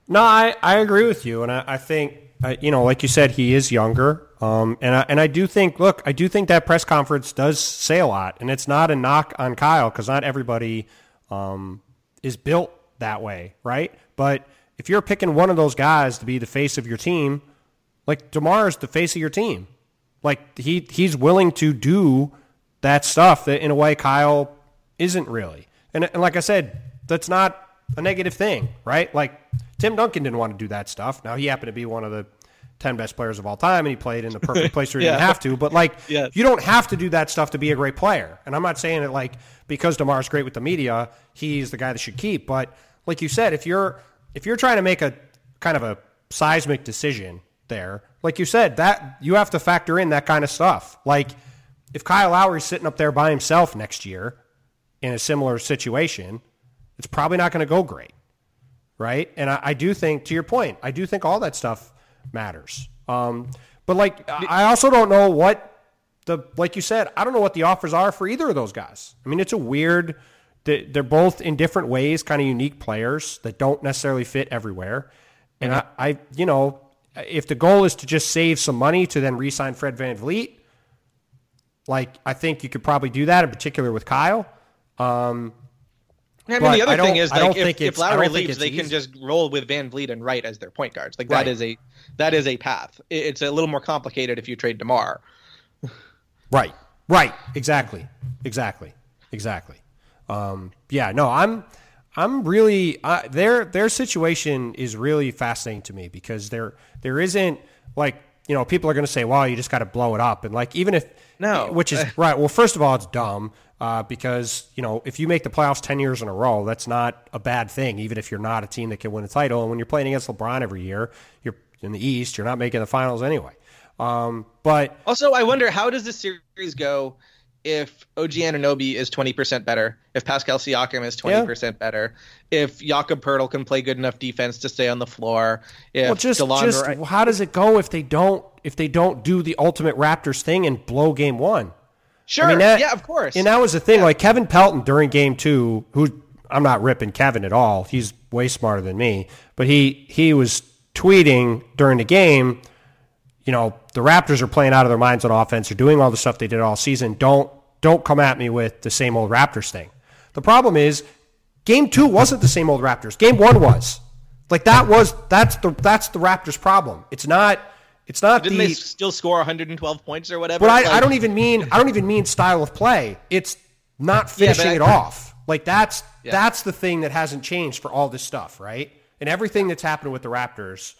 No, I, I agree with you, and I, I think uh, you know, like you said, he is younger, um, and I, and I do think, look, I do think that press conference does say a lot, and it's not a knock on Kyle because not everybody um, is built that way, right? But if you're picking one of those guys to be the face of your team, like Demar is the face of your team, like he he's willing to do that stuff that in a way Kyle isn't really, and, and like I said, that's not a negative thing, right? Like Tim Duncan didn't want to do that stuff. Now he happened to be one of the 10 best players of all time and he played in the perfect place where he
Yeah.
didn't have to. But like you don't have to do that stuff to be a great player. And I'm not saying it like because DeMar's great with the media, he's the guy that should keep. But like you said, if you're if you're trying to make a kind of a seismic decision there, like you said, that you have to factor in that kind of stuff. Like if Kyle Lowry's sitting up there by himself next year in a similar situation, it's probably not going to go great right? And I, I do think, to your point, I do think all that stuff matters. Um, but like, I also don't know what the like you said, I don't know what the offers are for either of those guys. I mean, it's a weird. they- They're both in different ways, kind of unique players that don't necessarily fit everywhere. And I, I, you know, if the goal is to just save some money to then re-sign Fred VanVleet, like I think you could probably do that, in particular with Kyle. Um,
I mean, the other thing is like if, if Lowry leaves, they can just roll with VanVleet and Wright as their point guards. Like
Right.
that is a that is a path. It's a little more complicated if you trade Demar.
Right. Right. Exactly. Exactly. Exactly. Um, yeah. No, I'm. I'm really uh, their their situation is really fascinating to me because there there isn't like you know people are going to say well you just got to blow it up. And like even if
No.
which is right well first of all it's dumb uh, because you know if you make the playoffs ten years in a row that's not a bad thing even if you're not a team that can win a title. And when you're playing against LeBron every year you're in the East you're not making the finals anyway. Um, but
Also, I wonder how does this series go if OG Anunoby is twenty percent better, if Pascal Siakam is twenty percent better, if Jakob Poeltl can play good enough defense to stay on the floor, if
Well, just,
Delon
just
Wright-
how does it go if they don't if they don't do the ultimate Raptors thing and blow game one?
sure,
I mean, that-
yeah, of course,
And that was the thing. Like Kevin Pelton during game two, who I'm not ripping Kevin at all. He's way smarter than me. But he he was tweeting during the game, you know, the Raptors are playing out of their minds on offense. They're doing all the stuff they did all season. Don't don't come at me with the same old Raptors thing. The problem is, game two wasn't the same old Raptors. Game one was. Like that was that's the that's the Raptors' problem. It's not it's not
didn't
the
they still score 112 points or whatever?
but I, I don't even mean I don't even mean style of play. It's not
Yeah,
finishing
I-
it off. Like that's
Yeah.
that's the thing that hasn't changed for all this stuff, right? And everything that's happened with the Raptors,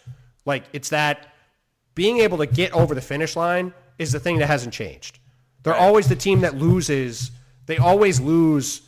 like it's that being able to get over the finish line is the thing that hasn't changed. They're always the team that loses. They always lose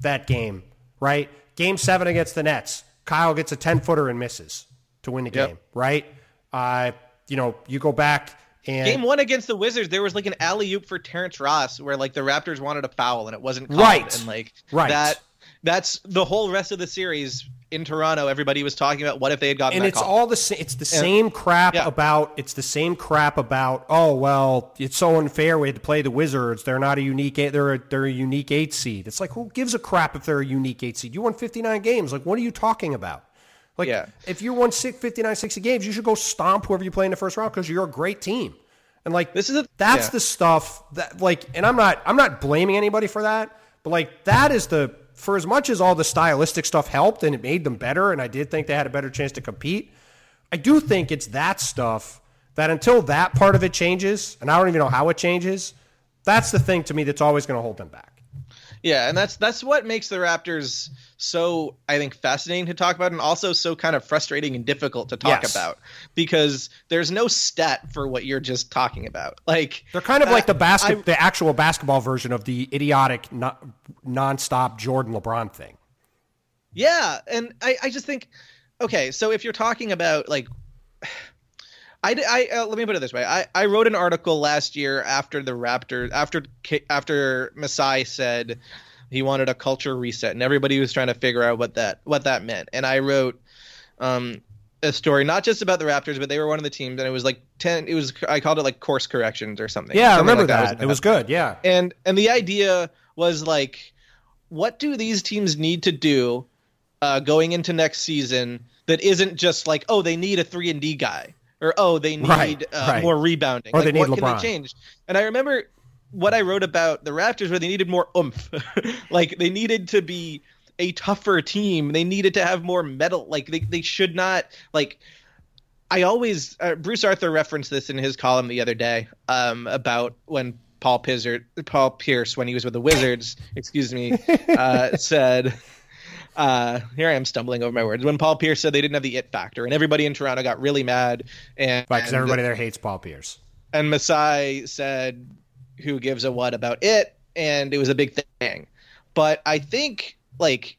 that game, right? Game seven against the Nets, Kyle gets a ten footer and misses to win the
Yep.
game, right? Uh, you know, you go back and
Game one against the Wizards, there was like an alley oop for Terrence Ross where like the Raptors wanted a foul and it wasn't called.
Right.
And like
Right.
that that's the whole rest of the series in Toronto. Everybody was talking about what if they had gotten
and it's
call.
all the same. It's the same crap
Yeah.
about. It's the same crap about. Oh well, it's so unfair. We had to play the Wizards. They're not a unique. eight- They're a, they're a unique eight seed. It's like who gives a crap if they're a unique eight seed? You won fifty nine games. Like what are you talking about? Like
Yeah.
if you won six, 59, 60 games, you should go stomp whoever you play in the first round because you're a great team. And like
This is a-
that's
yeah.
the stuff that like. And I'm not I'm not blaming anybody for that, but like that is the for as much as all the stylistic stuff helped and it made them better, and I did think they had a better chance to compete. I do think it's that stuff that until that part of it changes, and I don't even know how it changes, that's the thing to me that's always going to hold them back.
Yeah, and that's that's what makes the Raptors so I think fascinating to talk about and also so kind of frustrating and difficult to talk
Yes.
about because there's no stat for what you're just talking about. Like
They're kind of like the
uh,
basket,
I-
the actual basketball version of the idiotic, non- nonstop Jordan LeBron thing.
Yeah, and I, I just think, okay, so if you're talking about like, I, I uh, let me put it this way, I, I wrote an article last year after the Raptors after after Masai said he wanted a culture reset, and everybody was trying to figure out what that what that meant, and I wrote, um, a story not just about the Raptors, but they were one of the teams, and it was like ten. It was I called it like course corrections or something.
Yeah, I remember
like
that.
was
it was good. Yeah.
and and the idea was like, what do these teams need to do uh, going into next season that isn't just like, oh, they need a three and D guy, or oh, they need
Right,
uh,
right.
more rebounding,
Or
like,
they need
what can they change? And I remember what I wrote about the Raptors, where they needed more oomph, like they needed to be a tougher team. They needed to have more metal. Like they, they should not like. I always uh, Bruce Arthur referenced this in his column the other day um, about when Paul Pizzard, Paul Pierce, when he was with the Wizards, excuse me, uh, said. Uh, here I am stumbling over my words. When Paul Pierce said they didn't have the it factor, and everybody in Toronto got really mad, and
Right, because everybody there hates Paul Pierce.
and Masai said, "Who gives a what about it?" And it was a big thing. But I think like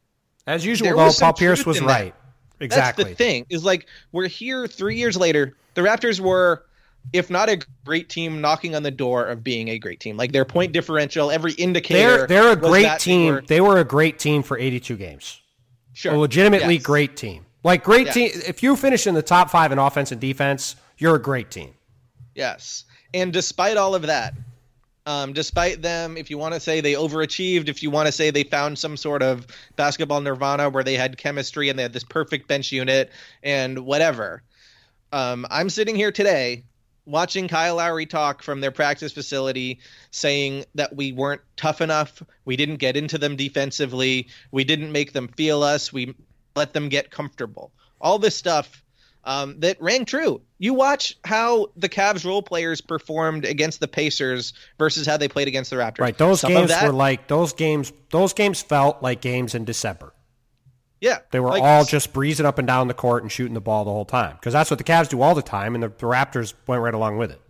As usual, though, Paul Pierce was
in that.
right. Exactly.
That's the thing is like we're here three years later. The Raptors were, if not a great team, knocking on the door of being a great team. Like their point differential, every indicator.
They're they're a great
that they
team.
were-
They were a great team for 82 games.
Sure,
A legitimately
Yes.
great team. Like great
Yes.
team. If you finish in the top five in offense and defense, you're a great team.
Yes. And despite all of that, um, despite them, if you want to say they overachieved, if you want to say they found some sort of basketball nirvana where they had chemistry and they had this perfect bench unit and whatever, um, I'm sitting here today watching Kyle Lowry talk from their practice facility saying that we weren't tough enough, we didn't get into them defensively, we didn't make them feel us, we let them get comfortable. All this stuff um, that rang true. You watch how the Cavs role players performed against the Pacers versus how they played against the Raptors.
Right. Those
Some
games
that-
were like those games. Those games felt like games in December.
Yeah,
They were
like,
all just breezing up and down the court and shooting the ball the whole time because that's what the Cavs do all the time, and the, the Raptors went right along with it.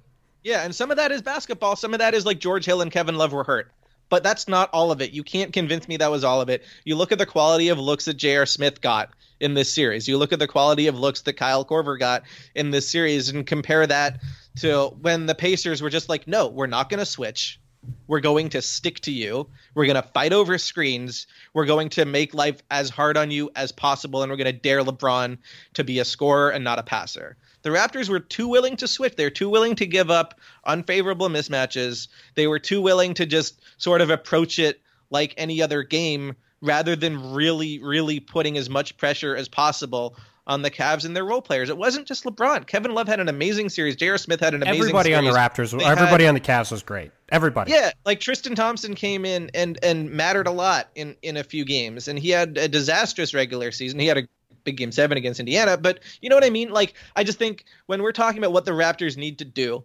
Yeah, and some of that is basketball. Some of that is like George Hill and Kevin Love were hurt. But that's not all of it. You can't convince me that was all of it. You look at the quality of looks that J.R. Smith got in this series. You look at the quality of looks that Kyle Korver got in this series and compare that to when the Pacers were just like, no, we're not going to switch. We're going to stick to you. We're going to fight over screens. We're going to make life as hard on you as possible. And we're going to dare LeBron to be a scorer and not a passer. The Raptors were too willing to switch. They're too willing to give up unfavorable mismatches. They were too willing to just sort of approach it like any other game rather than really, really putting as much pressure as possible on the Cavs and their role players. It wasn't just LeBron. Kevin Love had an amazing series. J.R. Smith had an amazing series.
Everybody on the. Raptors,
They
everybody
had-
on the Cavs was great. Everybody.
yeah, like Tristan Thompson came in and and mattered a lot in in a few games, and he had a disastrous regular season. He had a big game seven against Indiana, but you know what I mean. Like I just think when we're talking about what the Raptors need to do,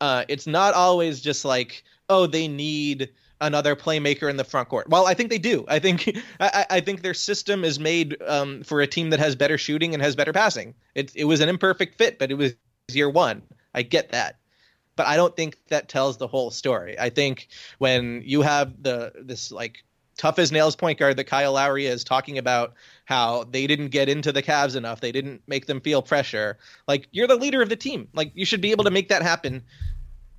uh, it's not always just like oh they need another playmaker in the front court. Well, I think they do. I think I, I think their system is made um, for a team that has better shooting and has better passing. It it was an imperfect fit, but it was year one. I get that but I don't think that tells the whole story. I think when you have the this like tough as nails point guard that Kyle Lowry is talking about how they didn't get into the Cavs enough, they didn't make them feel pressure. Like you're the leader of the team. Like you should be able to make that happen.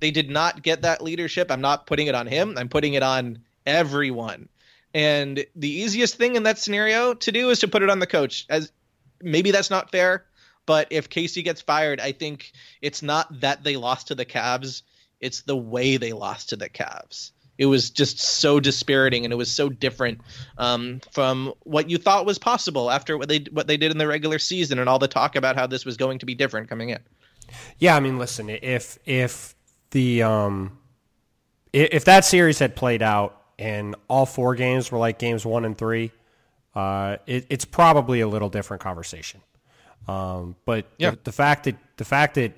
They did not get that leadership. I'm not putting it on him. I'm putting it on everyone. And the easiest thing in that scenario to do is to put it on the coach. As maybe that's not fair, but if Casey gets fired, I think it's not that they lost to the Cavs, it's the way they lost to the Cavs. It was just so dispiriting, and it was so different um, from what you thought was possible after what they what they did in the regular season, and all the talk about how this was going to be different coming in.
Yeah, I mean, listen, if if the um if that series had played out and all four games were like games one and three, uh, it, it's probably a little different conversation. Um, but
Yeah.
the, the fact that the fact that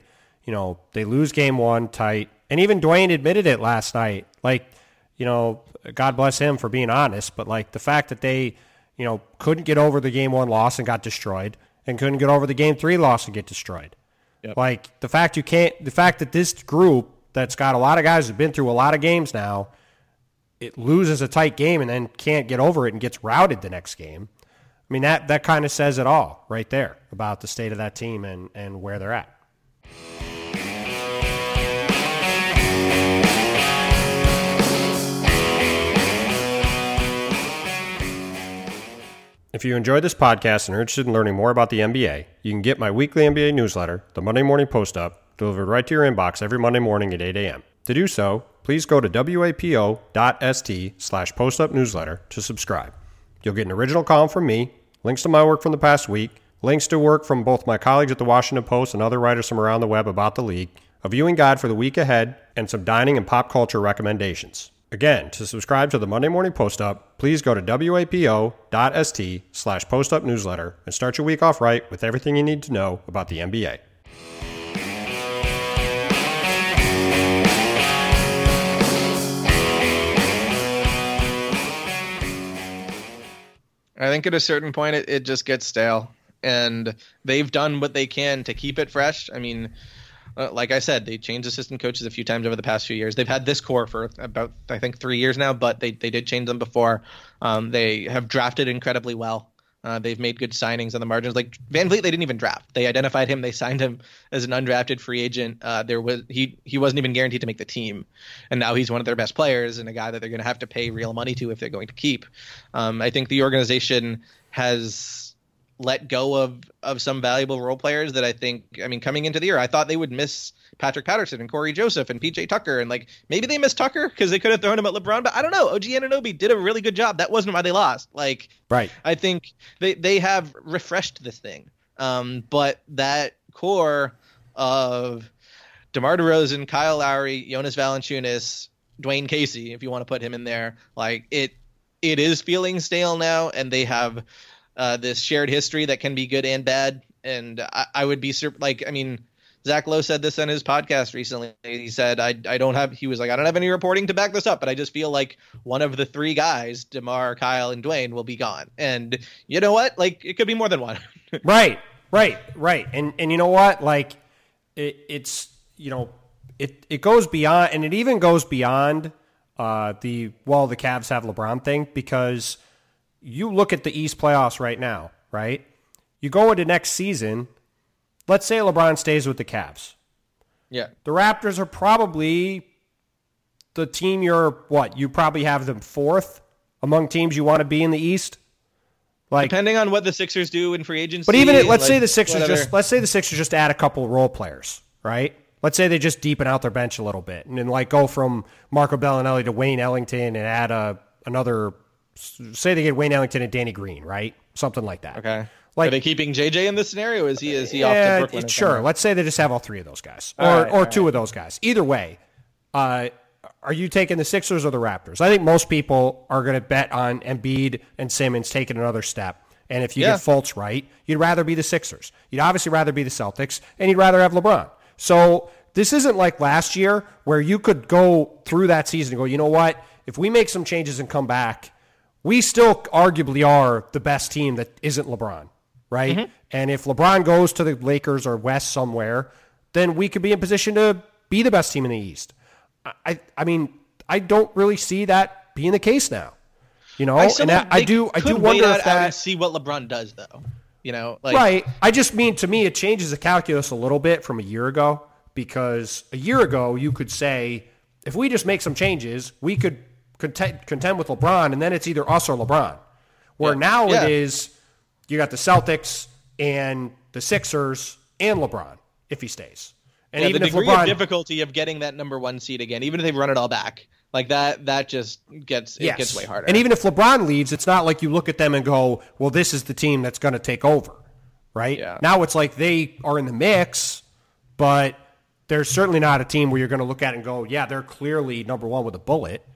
you know they lose game one tight, and even Dwane admitted it last night. Like, you know, God bless him for being honest, but like the fact that they, you know, couldn't get over the game one loss and got destroyed, and couldn't get over the game three loss and get destroyed. Like the fact you can't, the fact that this group that's got a lot of guys who've been through a lot of games now, it loses a tight game and then can't get over it and gets routed the next game. I mean that that kind of says it all right there about the state of that team and and where they're at. If you enjoyed this podcast and are interested in learning more about the NBA, you can get my weekly NBA newsletter, the Monday Morning Post Up, delivered right to your inbox every Monday morning at 8 a.m. To do so, please go to wapo.st slash postup newsletter to subscribe. You'll get an original column from me, links to my work from the past week, links to work from both my colleagues at the Washington Post and other writers from around the web about the league, a viewing guide for the week ahead, and some dining and pop culture recommendations. Again, to subscribe to the Monday Morning Post Up, please go to wapo.st slash postup newsletter and start your week off right with everything you need to know about the NBA.
I think at a certain point it, it just gets stale. And they've done what they can to keep it fresh. I mean, uh, like I said, they changed assistant coaches a few times over the past few years. They've had this core for about, I think, three years now, but they, they did change them before. Um, they have drafted incredibly well. Uh, they've made good signings on the margins. Like VanVleet, they didn't even draft. They identified him. They signed him as an undrafted free agent. Uh, there was he he wasn't even guaranteed to make the team, and now he's one of their best players and a guy that they're going to have to pay real money to if they're going to keep. Um, I think the organization has let go of of some valuable role players that I think. I mean, coming into the year, I thought they would miss Patrick Patterson and Cory Joseph and PJ Tucker, and like maybe they missed Tucker because they could have thrown him at LeBron. But I don't know. OG Anunoby did a really good job. That wasn't why they lost. Like,
right?
I think they they have refreshed this thing. Um, but that core of DeMar DeRozan, Kyle Lowry, Jonas Valanciunas, Dwane Casey, if you want to put him in there, like it it is feeling stale now, and they have uh, this shared history that can be good and bad. And I, I would be sur- like, I mean, Zach Lowe said this on his podcast recently. He said, I, I don't have, he was like, I don't have any reporting to back this up, but I just feel like one of the three guys, DeMar, Kyle, and Dwane, will be gone. And you know what? Like, it could be more than one.
right, right, right. And, and you know what? Like, it, it's, you know, it, it goes beyond, and it even goes beyond uh, the, well, the Cavs have LeBron thing because you look at the East playoffs right now, right? You go into next season, let's say LeBron stays with the Cavs.
Yeah.
The Raptors are probably the team you're what? You probably have them fourth among teams you want to be in the East.
Like depending on what the Sixers do in free agency.
But even let's like, say the Sixers whatever. just let's say the Sixers just add a couple role players, right? Let's say they just deepen out their bench a little bit and then like go from Marco Belinelli to Wayne Ellington and add a another say they get Wayne Ellington and Danny Green, right? Something like that.
Okay. Like, Are they keeping JJ in this scenario? Is he is he off to Brooklyn?
Sure. Let's say they just have all three of those guys, or right, or two right. of those guys. Either way, uh, are you taking the Sixers or the Raptors? I think most people are going to bet on Embiid and Simmons taking another step. And if you yeah. get Fultz right, you'd rather be the Sixers. You'd obviously rather be the Celtics, and you'd rather have LeBron. So this isn't like last year where you could go through that season and go, you know what? If we make some changes and come back, we still arguably are the best team that isn't LeBron right? Mm-hmm. And if LeBron goes to the Lakers or West somewhere, then we could be in position to be the best team in the East. I, I mean, I don't really see that being the case now. You know,
I
and I, I do, I do wonder if that.
see what LeBron does, though. You know, like,
right? I just mean to me, it changes the calculus a little bit from a year ago because a year ago you could say if we just make some changes, we could contend, contend with LeBron, and then it's either us or LeBron. Where yeah. now yeah. it is you got the Celtics and the Sixers and LeBron if he stays. And
yeah,
even
the
if
degree
LeBron,
of difficulty of getting that number one seed again, even if they run it all back, like that, that just gets it yes. gets way harder.
And even if LeBron leaves, it's not like you look at them and go, "Well, this is the team that's going to take over." Right
yeah.
now, it's like they are in the mix, but there's certainly not a team where you're going to look at and go, "Yeah, they're clearly number one with a bullet."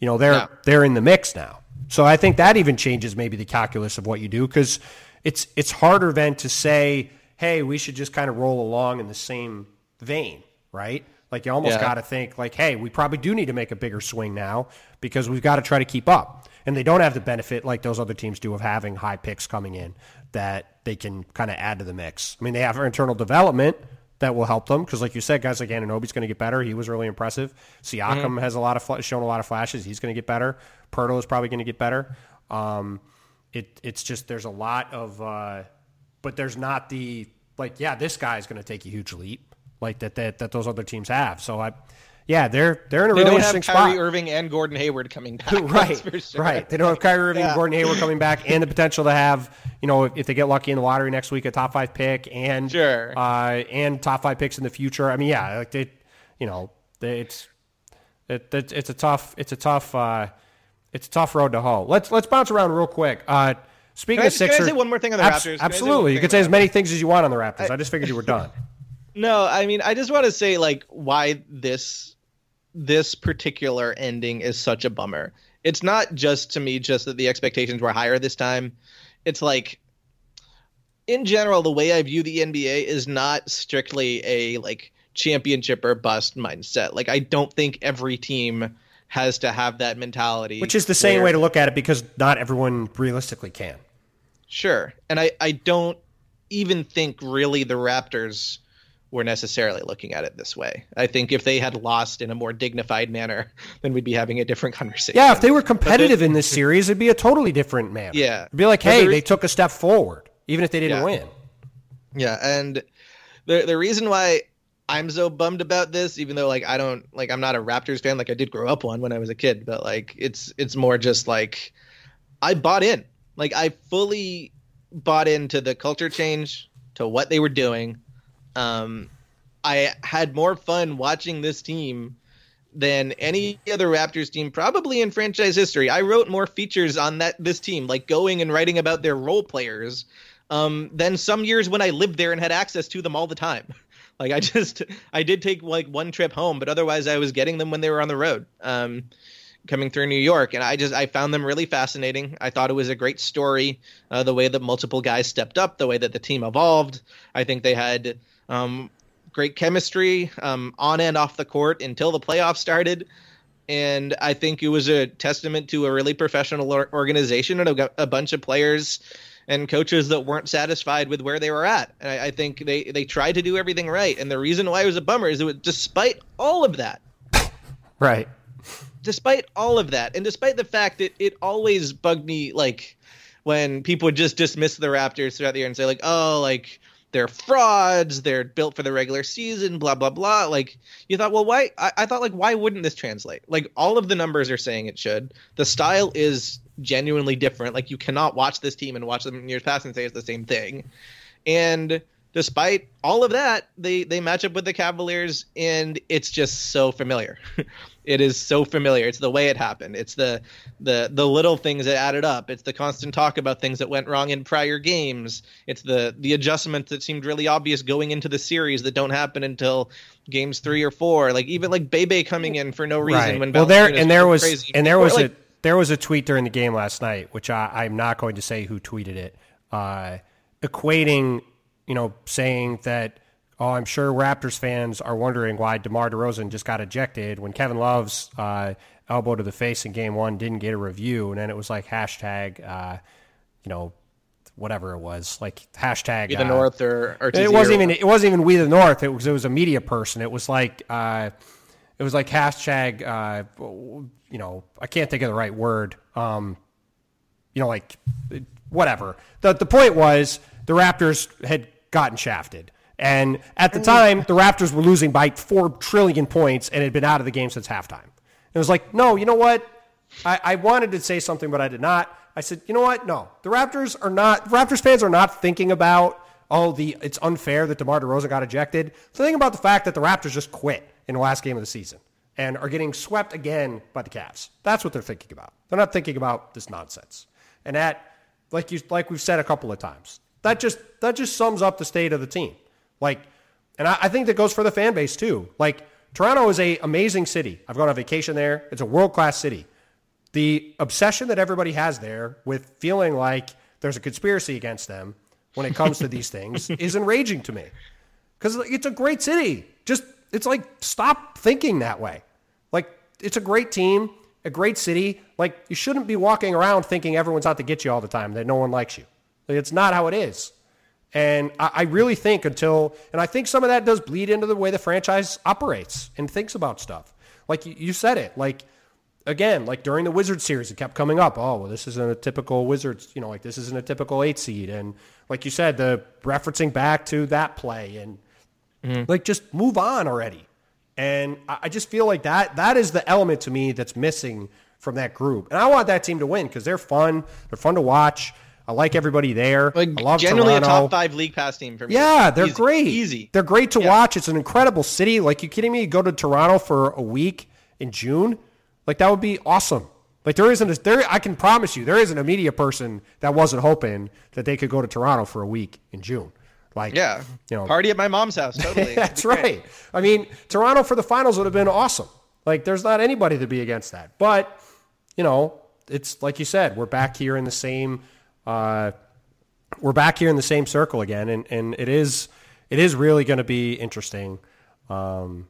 You know, they're they're in the mix now. So I think that even changes maybe the calculus of what you do because it's it's harder then to say, hey, we should just kind of roll along in the same vein, right? Like you almost yeah. got to think like, hey, we probably do need to make a bigger swing now because we've got to try to keep up. And they don't have the benefit like those other teams do of having high picks coming in that they can kind of add to the mix. I mean, they have internal development that will help them because, like you said, guys like Anunoby's going to get better. He was really impressive. Siakam mm-hmm. has a lot of shown a lot of flashes. He's going to get better. Poeltl is probably going to get better. Um, it it's just there's a lot of, uh, but there's not the like yeah this guy is going to take a huge leap like that that that those other teams have. So I, yeah, they're they're in a
They
really
don't have Kyrie
spot.
Irving and Gordon Hayward coming back.
right,
that's for sure.
right. They don't have Kyrie Irving,
Yeah.
Gordon Hayward coming back, and the potential to have, you know, if they get lucky in the lottery next week, a top five pick, and
Sure.
uh, and top five picks in the future. I mean, yeah, like they, you know, they, it's it, it, it's a tough, it's a tough, uh, it's a tough road to hoe. Let's let's bounce around real quick. Uh, speaking
Can I
of
can I
Sixers,
say one more thing on the
abs-
Raptors? Can I say one
Absolutely, you can say as many things as you want on the Raptors. I just figured you were done.
No, I mean, I just want to say like why this this particular ending is such a bummer. It's not just to me just that the expectations were higher this time. It's like in general the way I view the NBA is not strictly a like championship or bust mindset. Like I don't think every team has to have that mentality.
Which is the same
where-
way to look at it because not everyone realistically can.
Sure. And I, I don't even think really the Raptors were necessarily looking at it this way. I think if they had lost in a more dignified manner, then we'd be having a different conversation.
Yeah, if they were competitive in this series, it'd be a totally different manner.
Yeah.
It'd be like, hey, they took a step forward, even if they didn't
Yeah.
win.
Yeah, and the the reason why I'm so bummed about this, even though like I don't like I'm not a Raptors fan, like I did grow up one when I was a kid, but like it's it's more just like I bought in. Like I fully bought into the culture change, to what they were doing. Um I had more fun watching this team than any other Raptors team probably in franchise history. I wrote more features on that this team, like going and writing about their role players, um, than some years when I lived there and had access to them all the time. Like I just I did take like one trip home, but otherwise I was getting them when they were on the road. Um, coming through New York, and I just I found them really fascinating. I thought it was a great story, uh, the way that multiple guys stepped up, the way that the team evolved. I think they had um, great chemistry um, on and off the court until the playoffs started. And I think it was a testament to a really professional organization and a, a bunch of players and coaches that weren't satisfied with where they were at. And I, I think they, they tried to do everything right. And the reason why it was a bummer is it was, despite all of that,
Right.
despite all of that, and despite the fact that it always bugged me, like when people would just dismiss the Raptors throughout the year and say, like, oh, like they're frauds, they're built for the regular season, blah blah blah. Like you thought, well, why? I, I thought, like, why wouldn't this translate? Like all of the numbers are saying it should. The style is genuinely different. Like you cannot watch this team and watch them in years past and say it's the same thing. And despite all of that, they they match up with the Cavaliers, and it's just so familiar. it is so familiar. It's the way it happened. It's the the the little things that added up. It's the constant talk about things that went wrong in prior games. It's the the adjustments that seemed really obvious going into the series that don't happen until games three or four. Like even like Bebe coming in for no reason
Right.
when
well, there and there was
crazy.
and there
Or,
was
like,
a there was a tweet during the game last night, which I, I'm not going to say who tweeted it, uh, equating, you know, saying that. Oh, I'm sure Raptors fans are wondering why DeMar DeRozan just got ejected when Kevin Love's uh, elbow to the face in Game One didn't get a review, and then it was like hashtag, uh, you know, whatever it was, like hashtag
the
uh,
North or, or
it wasn't even it wasn't even we the North. It was it was a media person. It was like uh, it was like hashtag uh, you know I can't think of the right word. Um, you know like whatever. The the point was the Raptors had gotten shafted. And at the time, the Raptors were losing by four trillion points and had been out of the game since halftime. It was like, no, you know what? I, I wanted to say something, but I did not. I said, you know what? No, the Raptors are not. Raptors fans are not thinking about oh the it's unfair that DeMar DeRozan got ejected. They're thinking about the fact that the Raptors just quit in the last game of the season and are getting swept again by the Cavs. That's what they're thinking about. They're not thinking about this nonsense. And that, like you like we've said a couple of times, that just that just sums up the state of the team. Like, and I, I think that goes for the fan base too. Like Toronto is a amazing city. I've gone on vacation there. It's a world class city. The obsession that everybody has there with feeling like there's a conspiracy against them when it comes to these things is enraging to me. Because it's a great city. Just it's like stop thinking that way. Like it's a great team, a great city. Like you shouldn't be walking around thinking everyone's out to get you all the time, that no one likes you. Like, it's not how it is. And I, I really think until, and I think some of that does bleed into the way the franchise operates and thinks about stuff. Like you, you said it, like again, like during the Wizards series, it kept coming up. Oh, well, this isn't a typical Wizards, you know, like this isn't a typical eight seed. And like you said, the referencing back to that play and mm-hmm. like just move on already. And I I just feel like that that is the element to me that's missing from that group. And I want that team to win because they're fun. They're fun to watch. I like everybody there.
Like
I love
generally
Toronto.
a top five league pass team for me.
Yeah, they're
Easy.
great.
Easy.
They're great to
Yeah.
watch. It's an incredible city. Like, you kidding me? You go to Toronto for a week in June? Like, that would be awesome. Like, there isn't, a, there, I can promise you, there isn't a media person that wasn't hoping that they could go to Toronto for a week in June. Like,
Yeah.
you know,
Party at my mom's house. Totally.
that's right. I mean, Toronto for the finals would have been awesome. Like, there's not anybody to be against that. But, you know, it's like you said, we're back here in the same, uh, we're back here in the same circle again, and, and it is it is really going to be interesting. Um,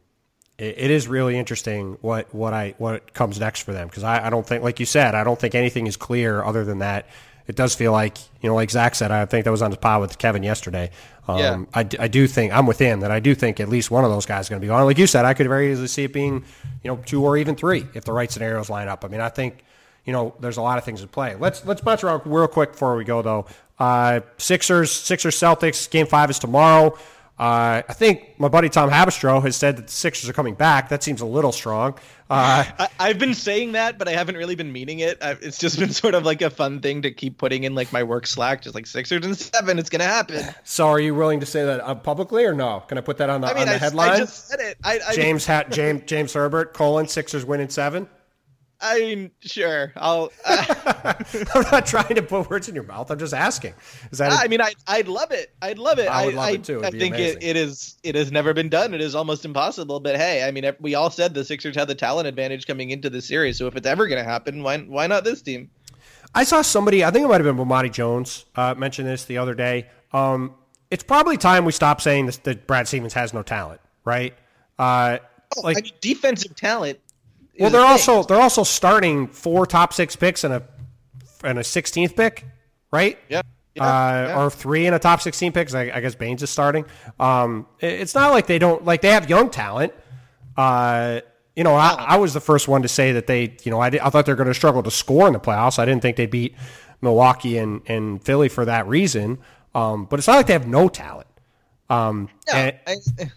it, it is really interesting what what I what comes next for them because I, I don't think, like you said, I don't think anything is clear other than that. It does feel like you know, like Zach said, I think that was on his pod with Kevin yesterday. Um,
Yeah.
I, I do think I'm with him that I do think at least one of those guys is going to be gone. Like you said, I could very easily see it being you know two or even three if the right scenarios line up. I mean, I think you know there's a lot of things at play. Let's let's bounce around real quick before we go though. Uh, Sixers Sixers Celtics game five is tomorrow. Uh, I think my buddy Tom Haberstroh has said that the Sixers are coming back. That seems a little strong. Uh,
I, I've been saying that, but I haven't really been meaning it. i it's just been sort of like a fun thing to keep putting in like my work Slack, just like Sixers and seven. It's gonna happen.
so, are you willing to say that uh, publicly or no? Can I put that on the
I mean,
on the
I,
headline?
I just said it. I, I
James ha- James James Herbert colon Sixers win in seven.
I mean, sure. I'll. Uh,
I'm not trying to put words in your mouth. I'm just asking. Is that? a-
I mean, I, I'd love it. I'd love it.
I would love it, too. It'd
I think it, it is. It has never been done. It is almost impossible. But hey, I mean, we all said the Sixers had the talent advantage coming into the series. So if it's ever going to happen, why why not this team?
I saw somebody, I think it might have been Bomani Jones, uh, mention this the other day. Um, it's probably time we stop saying this, that Brad Stevens has no talent, right? Uh, like,
I mean, defensive talent.
Well, they're also they're also starting four top six picks and a and a sixteenth pick, right?
Yeah. Yeah,
uh,
yeah.
or three in a top 16 picks. I, I guess Baynes is starting. Um, it- it's not like they don't like they have young talent. Uh, you know, I, I was the first one to say that they, you know, I, did, I thought they're going to struggle to score in the playoffs. I didn't think they beat Milwaukee and, and Philly for that reason. Um, but it's not like they have no talent. Um,
Yeah,
and-
I-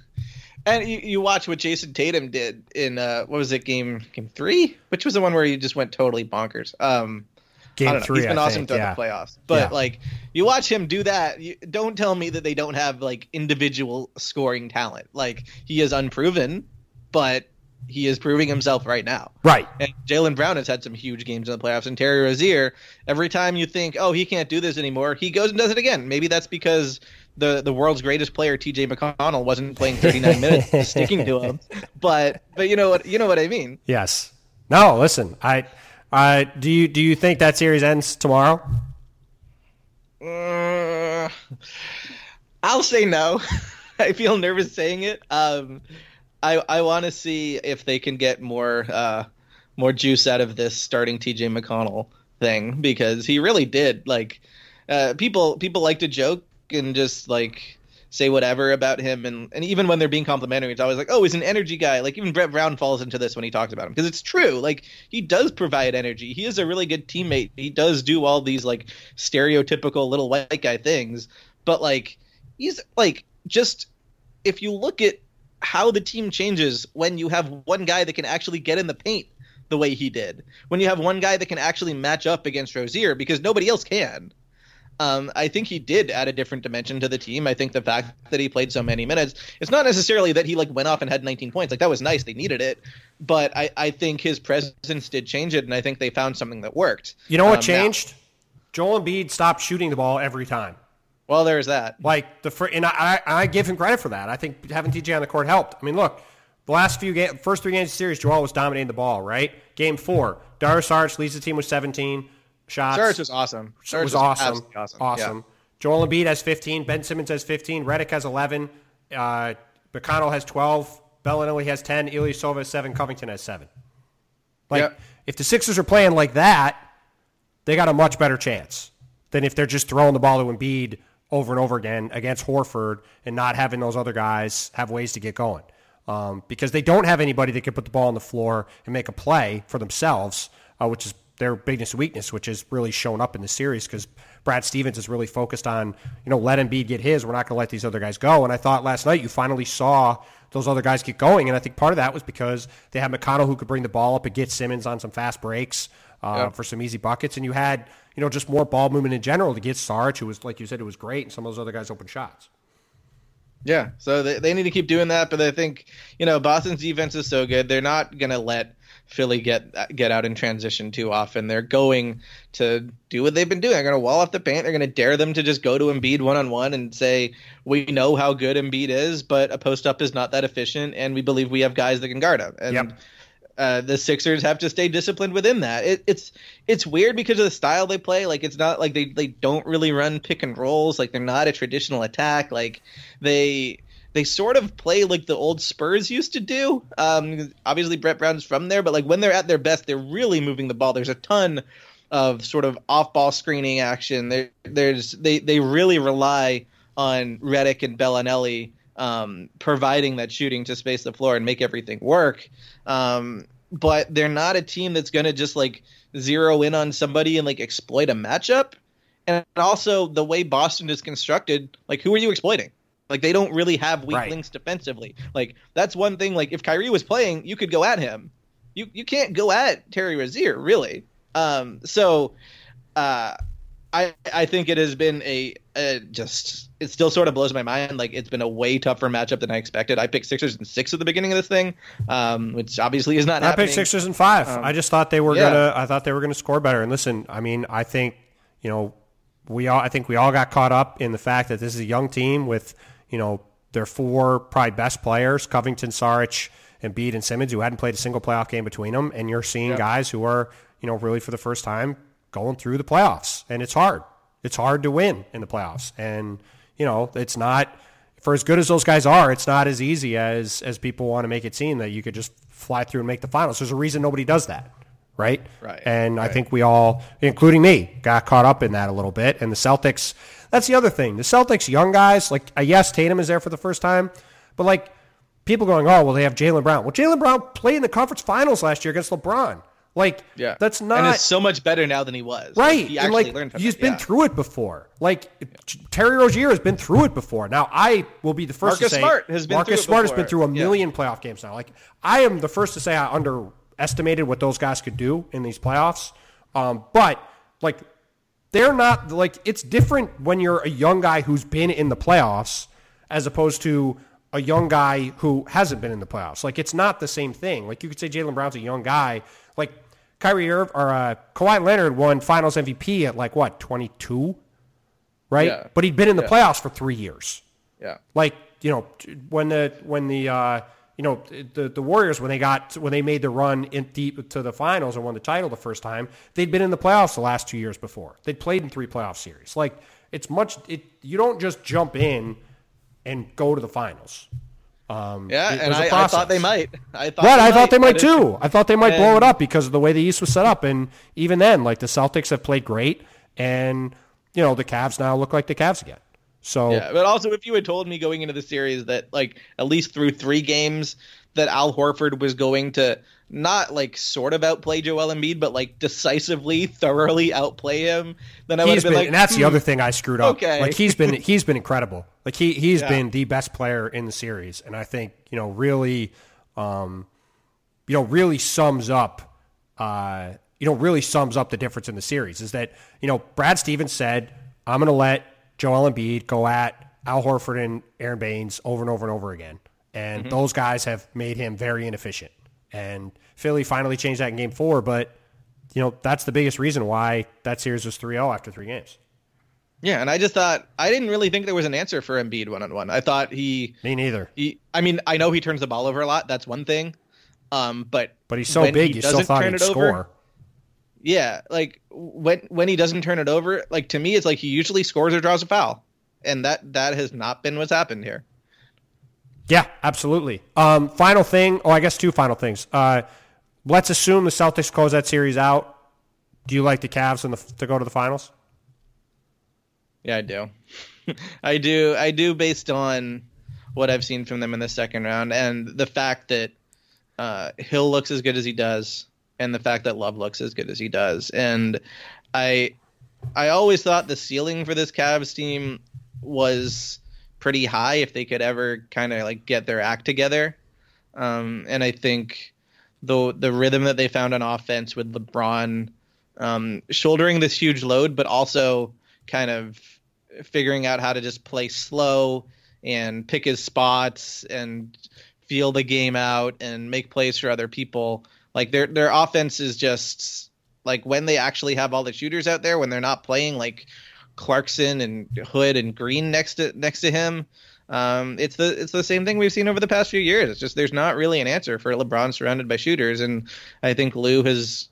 and you, you watch what Jayson Tatum did in uh, what was it game game three, which was the one where he just went totally bonkers. Um,
Game
I don't know.
three,
He's been
I
awesome throughout
yeah.
the playoffs, but
Yeah.
like you watch him do that. You, don't tell me that they don't have like individual scoring talent. Like he is unproven, but he is proving himself right now.
right.
And Jaylen Brown has had some huge games in the playoffs. And Terry Rozier, every time you think, oh, he can't do this anymore, he goes and does it again. Maybe that's because the the world's greatest player, T.J. McConnell, wasn't playing 39 minutes, sticking to him. But but you know what you know what I mean.
Yes. No, listen, I, I, do you, do you think that series ends tomorrow?
Uh, I'll say no. I feel nervous saying it. Um, I I want to see if they can get more uh, more juice out of this starting TJ McConnell thing because he really did. Like uh, people people like to joke and just like say whatever about him and, and even when they're being complimentary it's always like oh he's an energy guy like even brett brown falls into this when he talks about him because it's true like he does provide energy he is a really good teammate he does do all these like stereotypical little white guy things but like he's like just if you look at how the team changes when you have one guy that can actually get in the paint the way he did when you have one guy that can actually match up against rozier because nobody else can um, I think he did add a different dimension to the team. I think the fact that he played so many minutes, it's not necessarily that he like went off and had 19 points. Like that was nice. They needed it. But I, I think his presence did change it, and I think they found something that worked.
You know what
Um, now-
changed? Joel Embiid stopped shooting the ball every time.
Well, there's that.
Like the fir- and I, I give him credit for that. I think having TJ on the court helped. I mean, look, the last few game, first three games of the series, Joel was dominating the ball. Right, game four, Darius Saric leads the team with 17 shots.
Saric was awesome. Saric
was awesome. Awesome.
awesome.
Joel Embiid has 15. Ben Simmons has 15. Redick has 11. Uh, McConnell has 12. Belinelli has 10. Ilyasova has 7. Covington has 7. Like,
Yep.
if the Sixers are playing like that, they got a much better chance than if they're just throwing the ball to Embiid over and over again against Horford and not having those other guys have ways to get going. Um, because they don't have anybody that can put the ball on the floor and make a play for themselves, uh, which is their biggest weakness, which has really shown up in the series because Brad Stevens is really focused on, you know, let Embiid get his. We're not going to let these other guys go. And I thought last night you finally saw those other guys get going. And I think part of that was because they had McConnell who could bring the ball up and get Simmons on some fast breaks uh, yep. for some easy buckets. And you had, you know, just more ball movement in general to get Sarge, who was, like you said, it was great, and some of those other guys open shots.
Yeah, so they, they need to keep doing that, but I think you know Boston's defense is so good they're not gonna let Philly get get out in transition too often. They're going to do what they've been doing. They're going to wall off the paint. They're going to dare them to just go to Embiid one on one and say, "We know how good Embiid is, but a post up is not that efficient, and we believe we have guys that can guard him." And yep. Uh, the Sixers have to stay disciplined within that. It, it's it's weird because of the style they play. Like it's not like they they don't really run pick and rolls. Like they're not a traditional attack. Like they they sort of play like the old Spurs used to do. Um, obviously, Brett Brown's from there, but like when they're at their best, they're really moving the ball. There's a ton of sort of off-ball screening action. There, there's they they really rely on Redick and Belinelli um, providing that shooting to space the floor and make everything work. Um, but they're not a team that's going to just like zero in on somebody and like exploit a matchup. And also the way Boston is constructed, like who are you exploiting? Like they don't really have weak right. links defensively. Like that's one thing. Like if Kyrie was playing, you could go at him. You you can't go at Terry Rozier really. Um, so uh, I I think it has been a, a, just it still sort of blows my mind. Like it's been a way tougher matchup than I expected. I picked Sixers and six at the beginning of this thing, um, which obviously is not.
I
happening.
picked Sixers and five. Um, I just thought they were yeah. gonna. I thought they were gonna score better. And listen, I mean, I think you know we all. I think we all got caught up in the fact that this is a young team with you know, their four probably best players, Covington, Saric, Embiid, and Simmons, who hadn't played a single playoff game between them. And you're seeing guys who are, you know, really for the first time going through the playoffs. And it's hard. It's hard to win in the playoffs. And, you know, it's not for as good as those guys are, it's not as easy as as people want to make it seem that you could just fly through and make the finals. There's a reason nobody does that. Right?
Right.
And
right.
I think we all, including me, got caught up in that a little bit. And the Celtics, that's the other thing. The Celtics, young guys, like uh, yes, Tatum is there for the first time, but like people going, oh well, they have Jaylen Brown. Well, Jaylen Brown played in the conference finals last year against LeBron. Like, yeah. that's not.
And it's so much better now than he was.
Right. Like,
he
actually like, learned He's it. been yeah. through it before. Like, Terry Rozier has been through it before. Now, I will be the first
Marcus
to say.
Smart has been
Marcus Smart has been through a million yeah. playoff games now. Like, I am the first to say I underestimated what those guys could do in these playoffs. Um, but, like, they're not like it's different when you're a young guy who's been in the playoffs as opposed to a young guy who hasn't been in the playoffs. Like it's not the same thing. Like you could say Jaylen Brown's a young guy. Like Kyrie Irv or uh, Kawhi Leonard won Finals MVP at like what 22, right? Yeah. But he'd been in the yeah. playoffs for three years.
Yeah.
Like you know when the when the uh, you know, the the Warriors when they got when they made the run in deep to the finals and won the title the first time, they'd been in the playoffs the last two years before. They'd played in three playoff series. Like it's much. It you don't just jump in and go to the finals.
Um, yeah, and I, I, thought they might.
I thought. Right, I thought they might too. I thought they might and, blow it up because of the way the East was set up, and even then, like the Celtics have played great, and you know the Cavs now look like the Cavs again. So
yeah, but also if you had told me going into the series that like at least through three games that Al Horford was going to not like sort of outplay Joel Embiid, but like decisively, thoroughly outplay him, then I would have been, been, like,
and that's
hmm,
the other thing I screwed up. Okay. Like he's been he's been incredible. Like he he's yeah. been the best player in the series, and I think you know really, um, you know really sums up, uh, you know really sums up the difference in the series is that you know Brad Stevens said I'm going to let Joel Embiid go at Al Horford and Aron Baynes over and over and over again. And mm-hmm. those guys have made him very inefficient. And Philly finally changed that in game four, but you know, that's the biggest reason why that series was 3-0 after three games.
Yeah, and I just thought I didn't really think there was an answer for Embiid one on one. I thought he
Me neither.
He I mean, I know he turns the ball over a lot, that's one thing. Um, but
But he's so big, he you still thought he'd score. Over,
yeah, like when when he doesn't turn it over, like to me, it's like he usually scores or draws a foul, and that that has not been what's happened here.
Yeah, absolutely. Um, final thing. Oh, I guess two final things. Uh, let's assume the Celtics close that series out. Do you like the Cavs and the, to go to the finals?
Yeah, I do. I do. I do based on what I've seen from them in the second round and the fact that uh, Hill looks as good as he does and the fact that Love looks as good as he does. And I I always thought the ceiling for this Cavs team was pretty high if they could ever kind of like get their act together. Um, and I think the the rhythm that they found on offense with LeBron um, shouldering this huge load, but also kind of figuring out how to just play slow and pick his spots and feel the game out and make plays for other people. Like their their offense is just like when they actually have all the shooters out there when they're not playing like Clarkson and Hood and Green next to next to him. Um, it's the it's the same thing we've seen over the past few years. It's just there's not really an answer for LeBron surrounded by shooters, and I think Lue has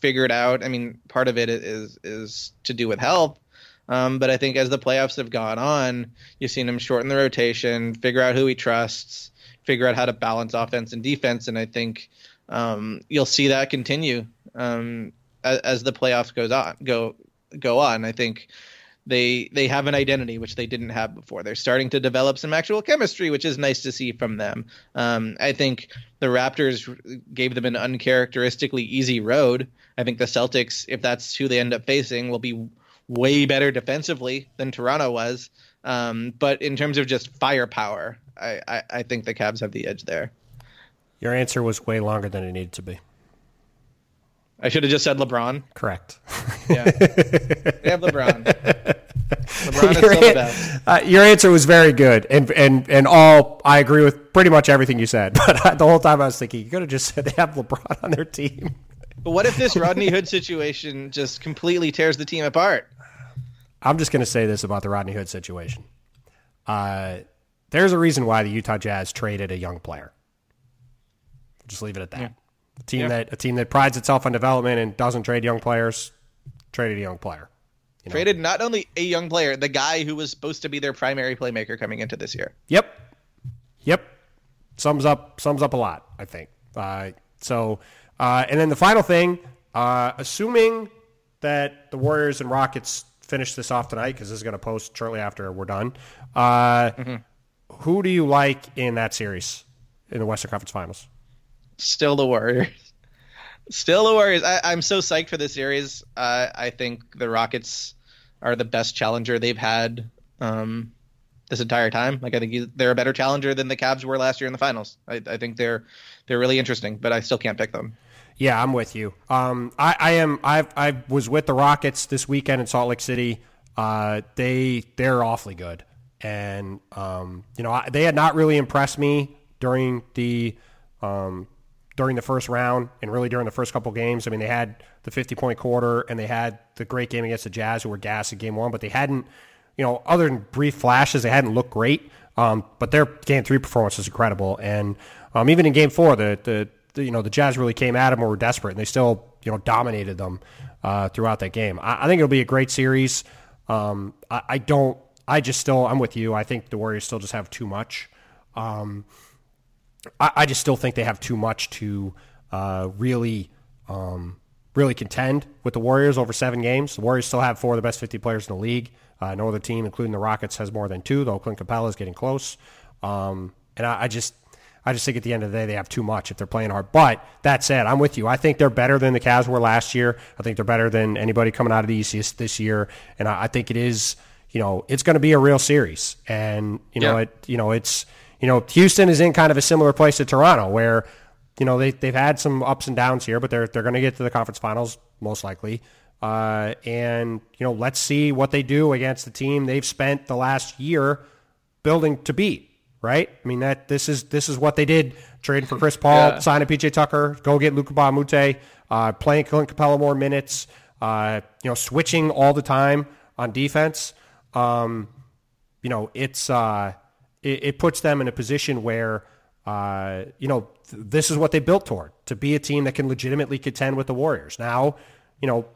figured out. I mean, part of it is is to do with health, um, but I think as the playoffs have gone on, you've seen him shorten the rotation, figure out who he trusts, figure out how to balance offense and defense, and I think um, you'll see that continue um, as, as, the playoffs goes on go go on. I think they they have an identity which they didn't have before. They're starting to develop some actual chemistry, which is nice to see from them. Um, I think the Raptors gave them an uncharacteristically easy road. I think the Celtics, if that's who they end up facing, will be way better defensively than Toronto was. Um, but in terms of just firepower, I, I, I think the Cavs have the edge there.
Your answer was way longer than it needed to be.
I should have just said LeBron.
Correct.
Yeah. they have LeBron. LeBron is still the best.
Uh, your answer was very good, and and and all I agree with pretty much everything you said. But the whole time I was thinking you could have just said they have LeBron on their team.
But what if this Rodney Hood situation just completely tears the team apart?
I'm just going to say this about the Rodney Hood situation. Uh, there's a reason why the Utah Jazz traded a young player. Just leave it at that. Yeah. A team yeah. that a team that prides itself on development and doesn't trade young players traded a young player.
You know? Traded not only a young player, the guy who was supposed to be their primary playmaker coming into this year.
Yep. Yep. Sums up sums up a lot, I think. Uh, so, uh, and then the final thing, uh, assuming that the Warriors and Rockets finish this off tonight, because this is going to post shortly after we're done. Uh, mm-hmm. Who do you like in that series in the Western Conference Finals?
Still the Warriors. Still the Warriors. I, am so psyched for this series. Uh, I think the Rockets are the best challenger they've had um, this entire time. Like I think they're a better challenger than the Cavs were last year in the finals. I, I think they're they're really interesting, but I still can't pick them.
Yeah, I'm with you. Um, I, I am. I I was with the Rockets this weekend in Salt Lake City. Uh, they they're awfully good, and um, you know I, they had not really impressed me during the um, during the first round and really during the first couple games. I mean, they had the 50 point quarter and they had the great game against the Jazz, who were gassed in game one, but they hadn't, you know, other than brief flashes, they hadn't looked great. Um, but their game three performance was incredible. And um, even in game four, the, the, the, you know, the Jazz really came at them or were desperate and they still, you know, dominated them uh, throughout that game. I, I, think it'll be a great series. Um, I, I, don't, I just still, I'm with you. I think the Warriors still just have too much. Um, I, I just still think they have too much to uh, really um, really contend with the Warriors over seven games. The Warriors still have four of the best 50 players in the league. Uh, no other team, including the Rockets, has more than two, though Clint Capela is getting close. Um, and I, I, just I just think at the end of the day they have too much if they're playing hard. But that said, I'm with you. I think they're better than the Cavs were last year. I think they're better than anybody coming out of the East this year. And I, I think it is, you know, it's going to be a real series. And you know, yeah. it you know it's you know, Houston is in kind of a similar place to Toronto where, you know, they, they've had some ups and downs here, but they're, they're going to get to the conference finals most likely. Uh, and, you know, let's see what they do against the team they've spent the last year building to beat, right? I mean, that this is this is what they did. Trading for Chris Paul, yeah. sign a PJ Tucker, go get Luka Moute, uh, playing Clint Capela more minutes, uh, you know, switching all the time on defense. Um, you know, it's uh, it, it puts them in a position where, uh, you know, th- this is what they built toward to be a team that can legitimately contend with the Warriors. Now, you know,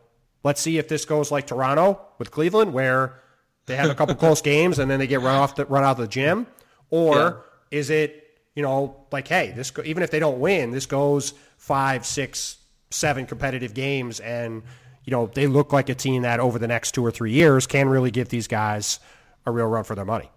let's see if this goes like Toronto with Cleveland, where they have a couple close games and then they get run off the, run out of the gym, or yeah. is it you know like hey this go, even if they don't win this goes five six seven competitive games and you know they look like a team that over the next two or three years can really give these guys a real run for their money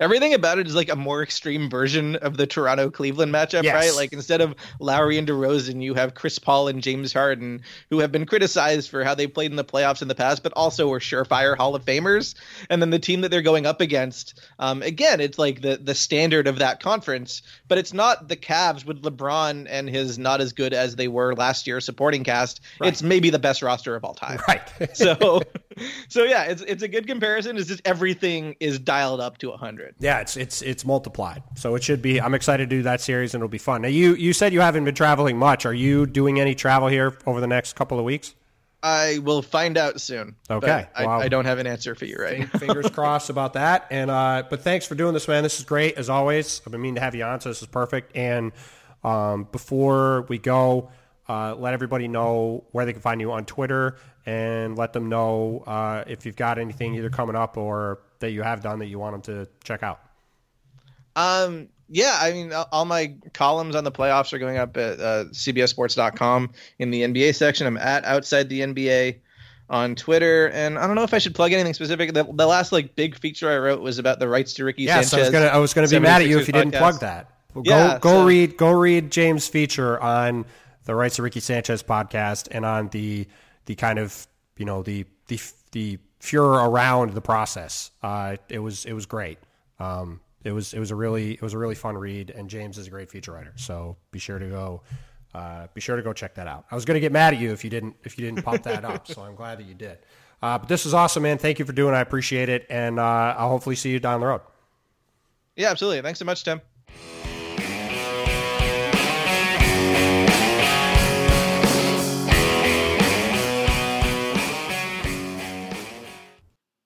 everything about it is like a more extreme version of the Toronto Cleveland matchup,
Yes.
right? Like instead of Lowry and DeRozan, you have Chris Paul and James Harden, who have been criticized for how they played in the playoffs in the past, but also were surefire Hall of Famers. And then the team that they're going up against, um, again, it's like the the standard of that conference, but it's not the Cavs with LeBron and his not as good as they were last year supporting cast. It's maybe the best roster of all time.
Right.
So, so yeah, it's it's a good comparison. It's just everything is dialed up to hundred.
Yeah, it's it's it's multiplied. So it should be. I'm excited to do that series, and it'll be fun. Now, you you said you haven't been traveling much. Are you doing any travel here over the next couple of weeks?
I will find out soon.
Okay,
I,
wow.
I don't have an answer for you right.
Fingers crossed about that. And uh, but thanks for doing this, man. This is great as always. I've been meaning to have you on, so this is perfect. And um, before we go, uh, let everybody know where they can find you on Twitter, and let them know uh, if you've got anything either coming up or that you have done that you want them to check out.
Um, yeah, I mean, all- my columns on the playoffs are going up at uh, CBSSports.com in the NBA section. I'm at Outside the NBA on Twitter, and I don't know if I should plug anything specific. The, the last like big feature I wrote was about the rights to Ricky
Yes,
Sanchez.
I was gonna I was gonna be mad at you if you
76ers
didn't plug that. Go
Yeah,
go
so-
read go read James' feature on the Rights to Ricky Sanchez podcast and on the the kind of you know the the the furor around the process. Uh, it was it was great. Um, it was it was a really it was a really fun read, and James is a great feature writer. So be sure to go. Uh, be sure to go check that out. I was going to get mad at you if you didn't if you didn't pop that up, so I'm glad that you did. Uh, but this is awesome, man. Thank you for doing. it. I appreciate it, and uh, I'll hopefully see you down the road.
Yeah, absolutely. Thanks so much, Tim.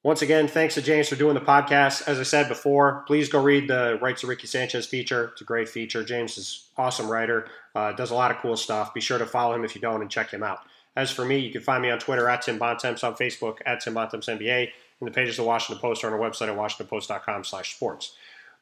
Once again, thanks to James for doing the podcast. As I said before, please go read the Rights of Ricky Sanchez feature. It's a great feature. James is an awesome writer, uh, does a lot of cool stuff. Be sure to follow him if you don't and check him out. As for me, you can find me on Twitter at Tim Bontemps, on Facebook at Tim Bontemps NBA, and the pages of the Washington Post are on our website at washingtonpost.com slash sports.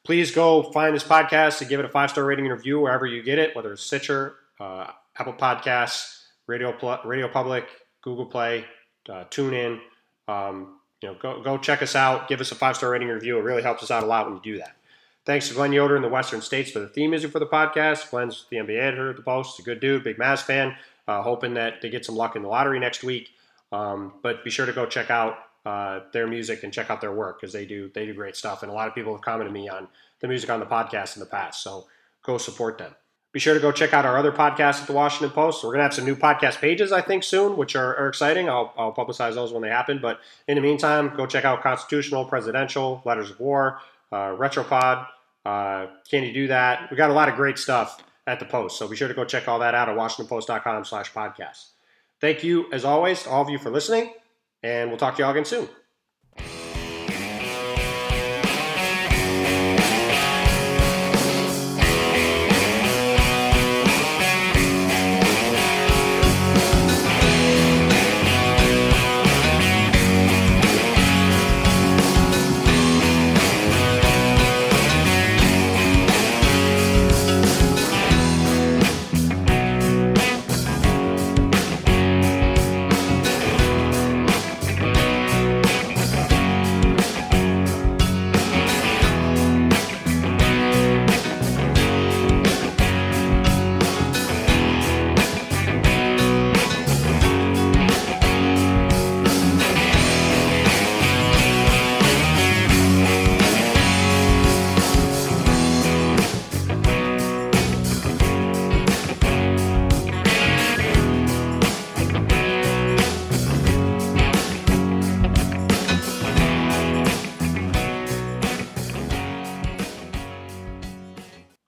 Please go find this podcast and give it a five-star rating and review wherever you get it, whether it's Stitcher, uh, Apple Podcasts, Radio, Radio Public, Google Play, uh, TuneIn. Um, you know, go, go check us out. Give us a five-star rating review. It really helps us out a lot when you do that. Thanks to Glenn Yoder in the Western States for the theme music for the podcast. Glenn's the NBA editor at the Post. A good dude, big Mavs fan. Uh, hoping that they get some luck in the lottery next week. Um, but be sure to go check out uh, their music and check out their work because they do they do great stuff. And a lot of people have commented me on the music on the podcast in the past. So go support them. Be sure to go check out our other podcasts at the Washington Post. We're gonna have some new podcast pages, I think, soon, which are, are exciting. I'll, I'll publicize those when they happen. But in the meantime, go check out Constitutional, Presidential, Letters of War, uh, Retropod. Uh, can you do that? We got a lot of great stuff at the Post, so be sure to go check all that out at WashingtonPost.com/slash podcast. Thank you, as always, to all of you for listening, and we'll talk to you all again soon.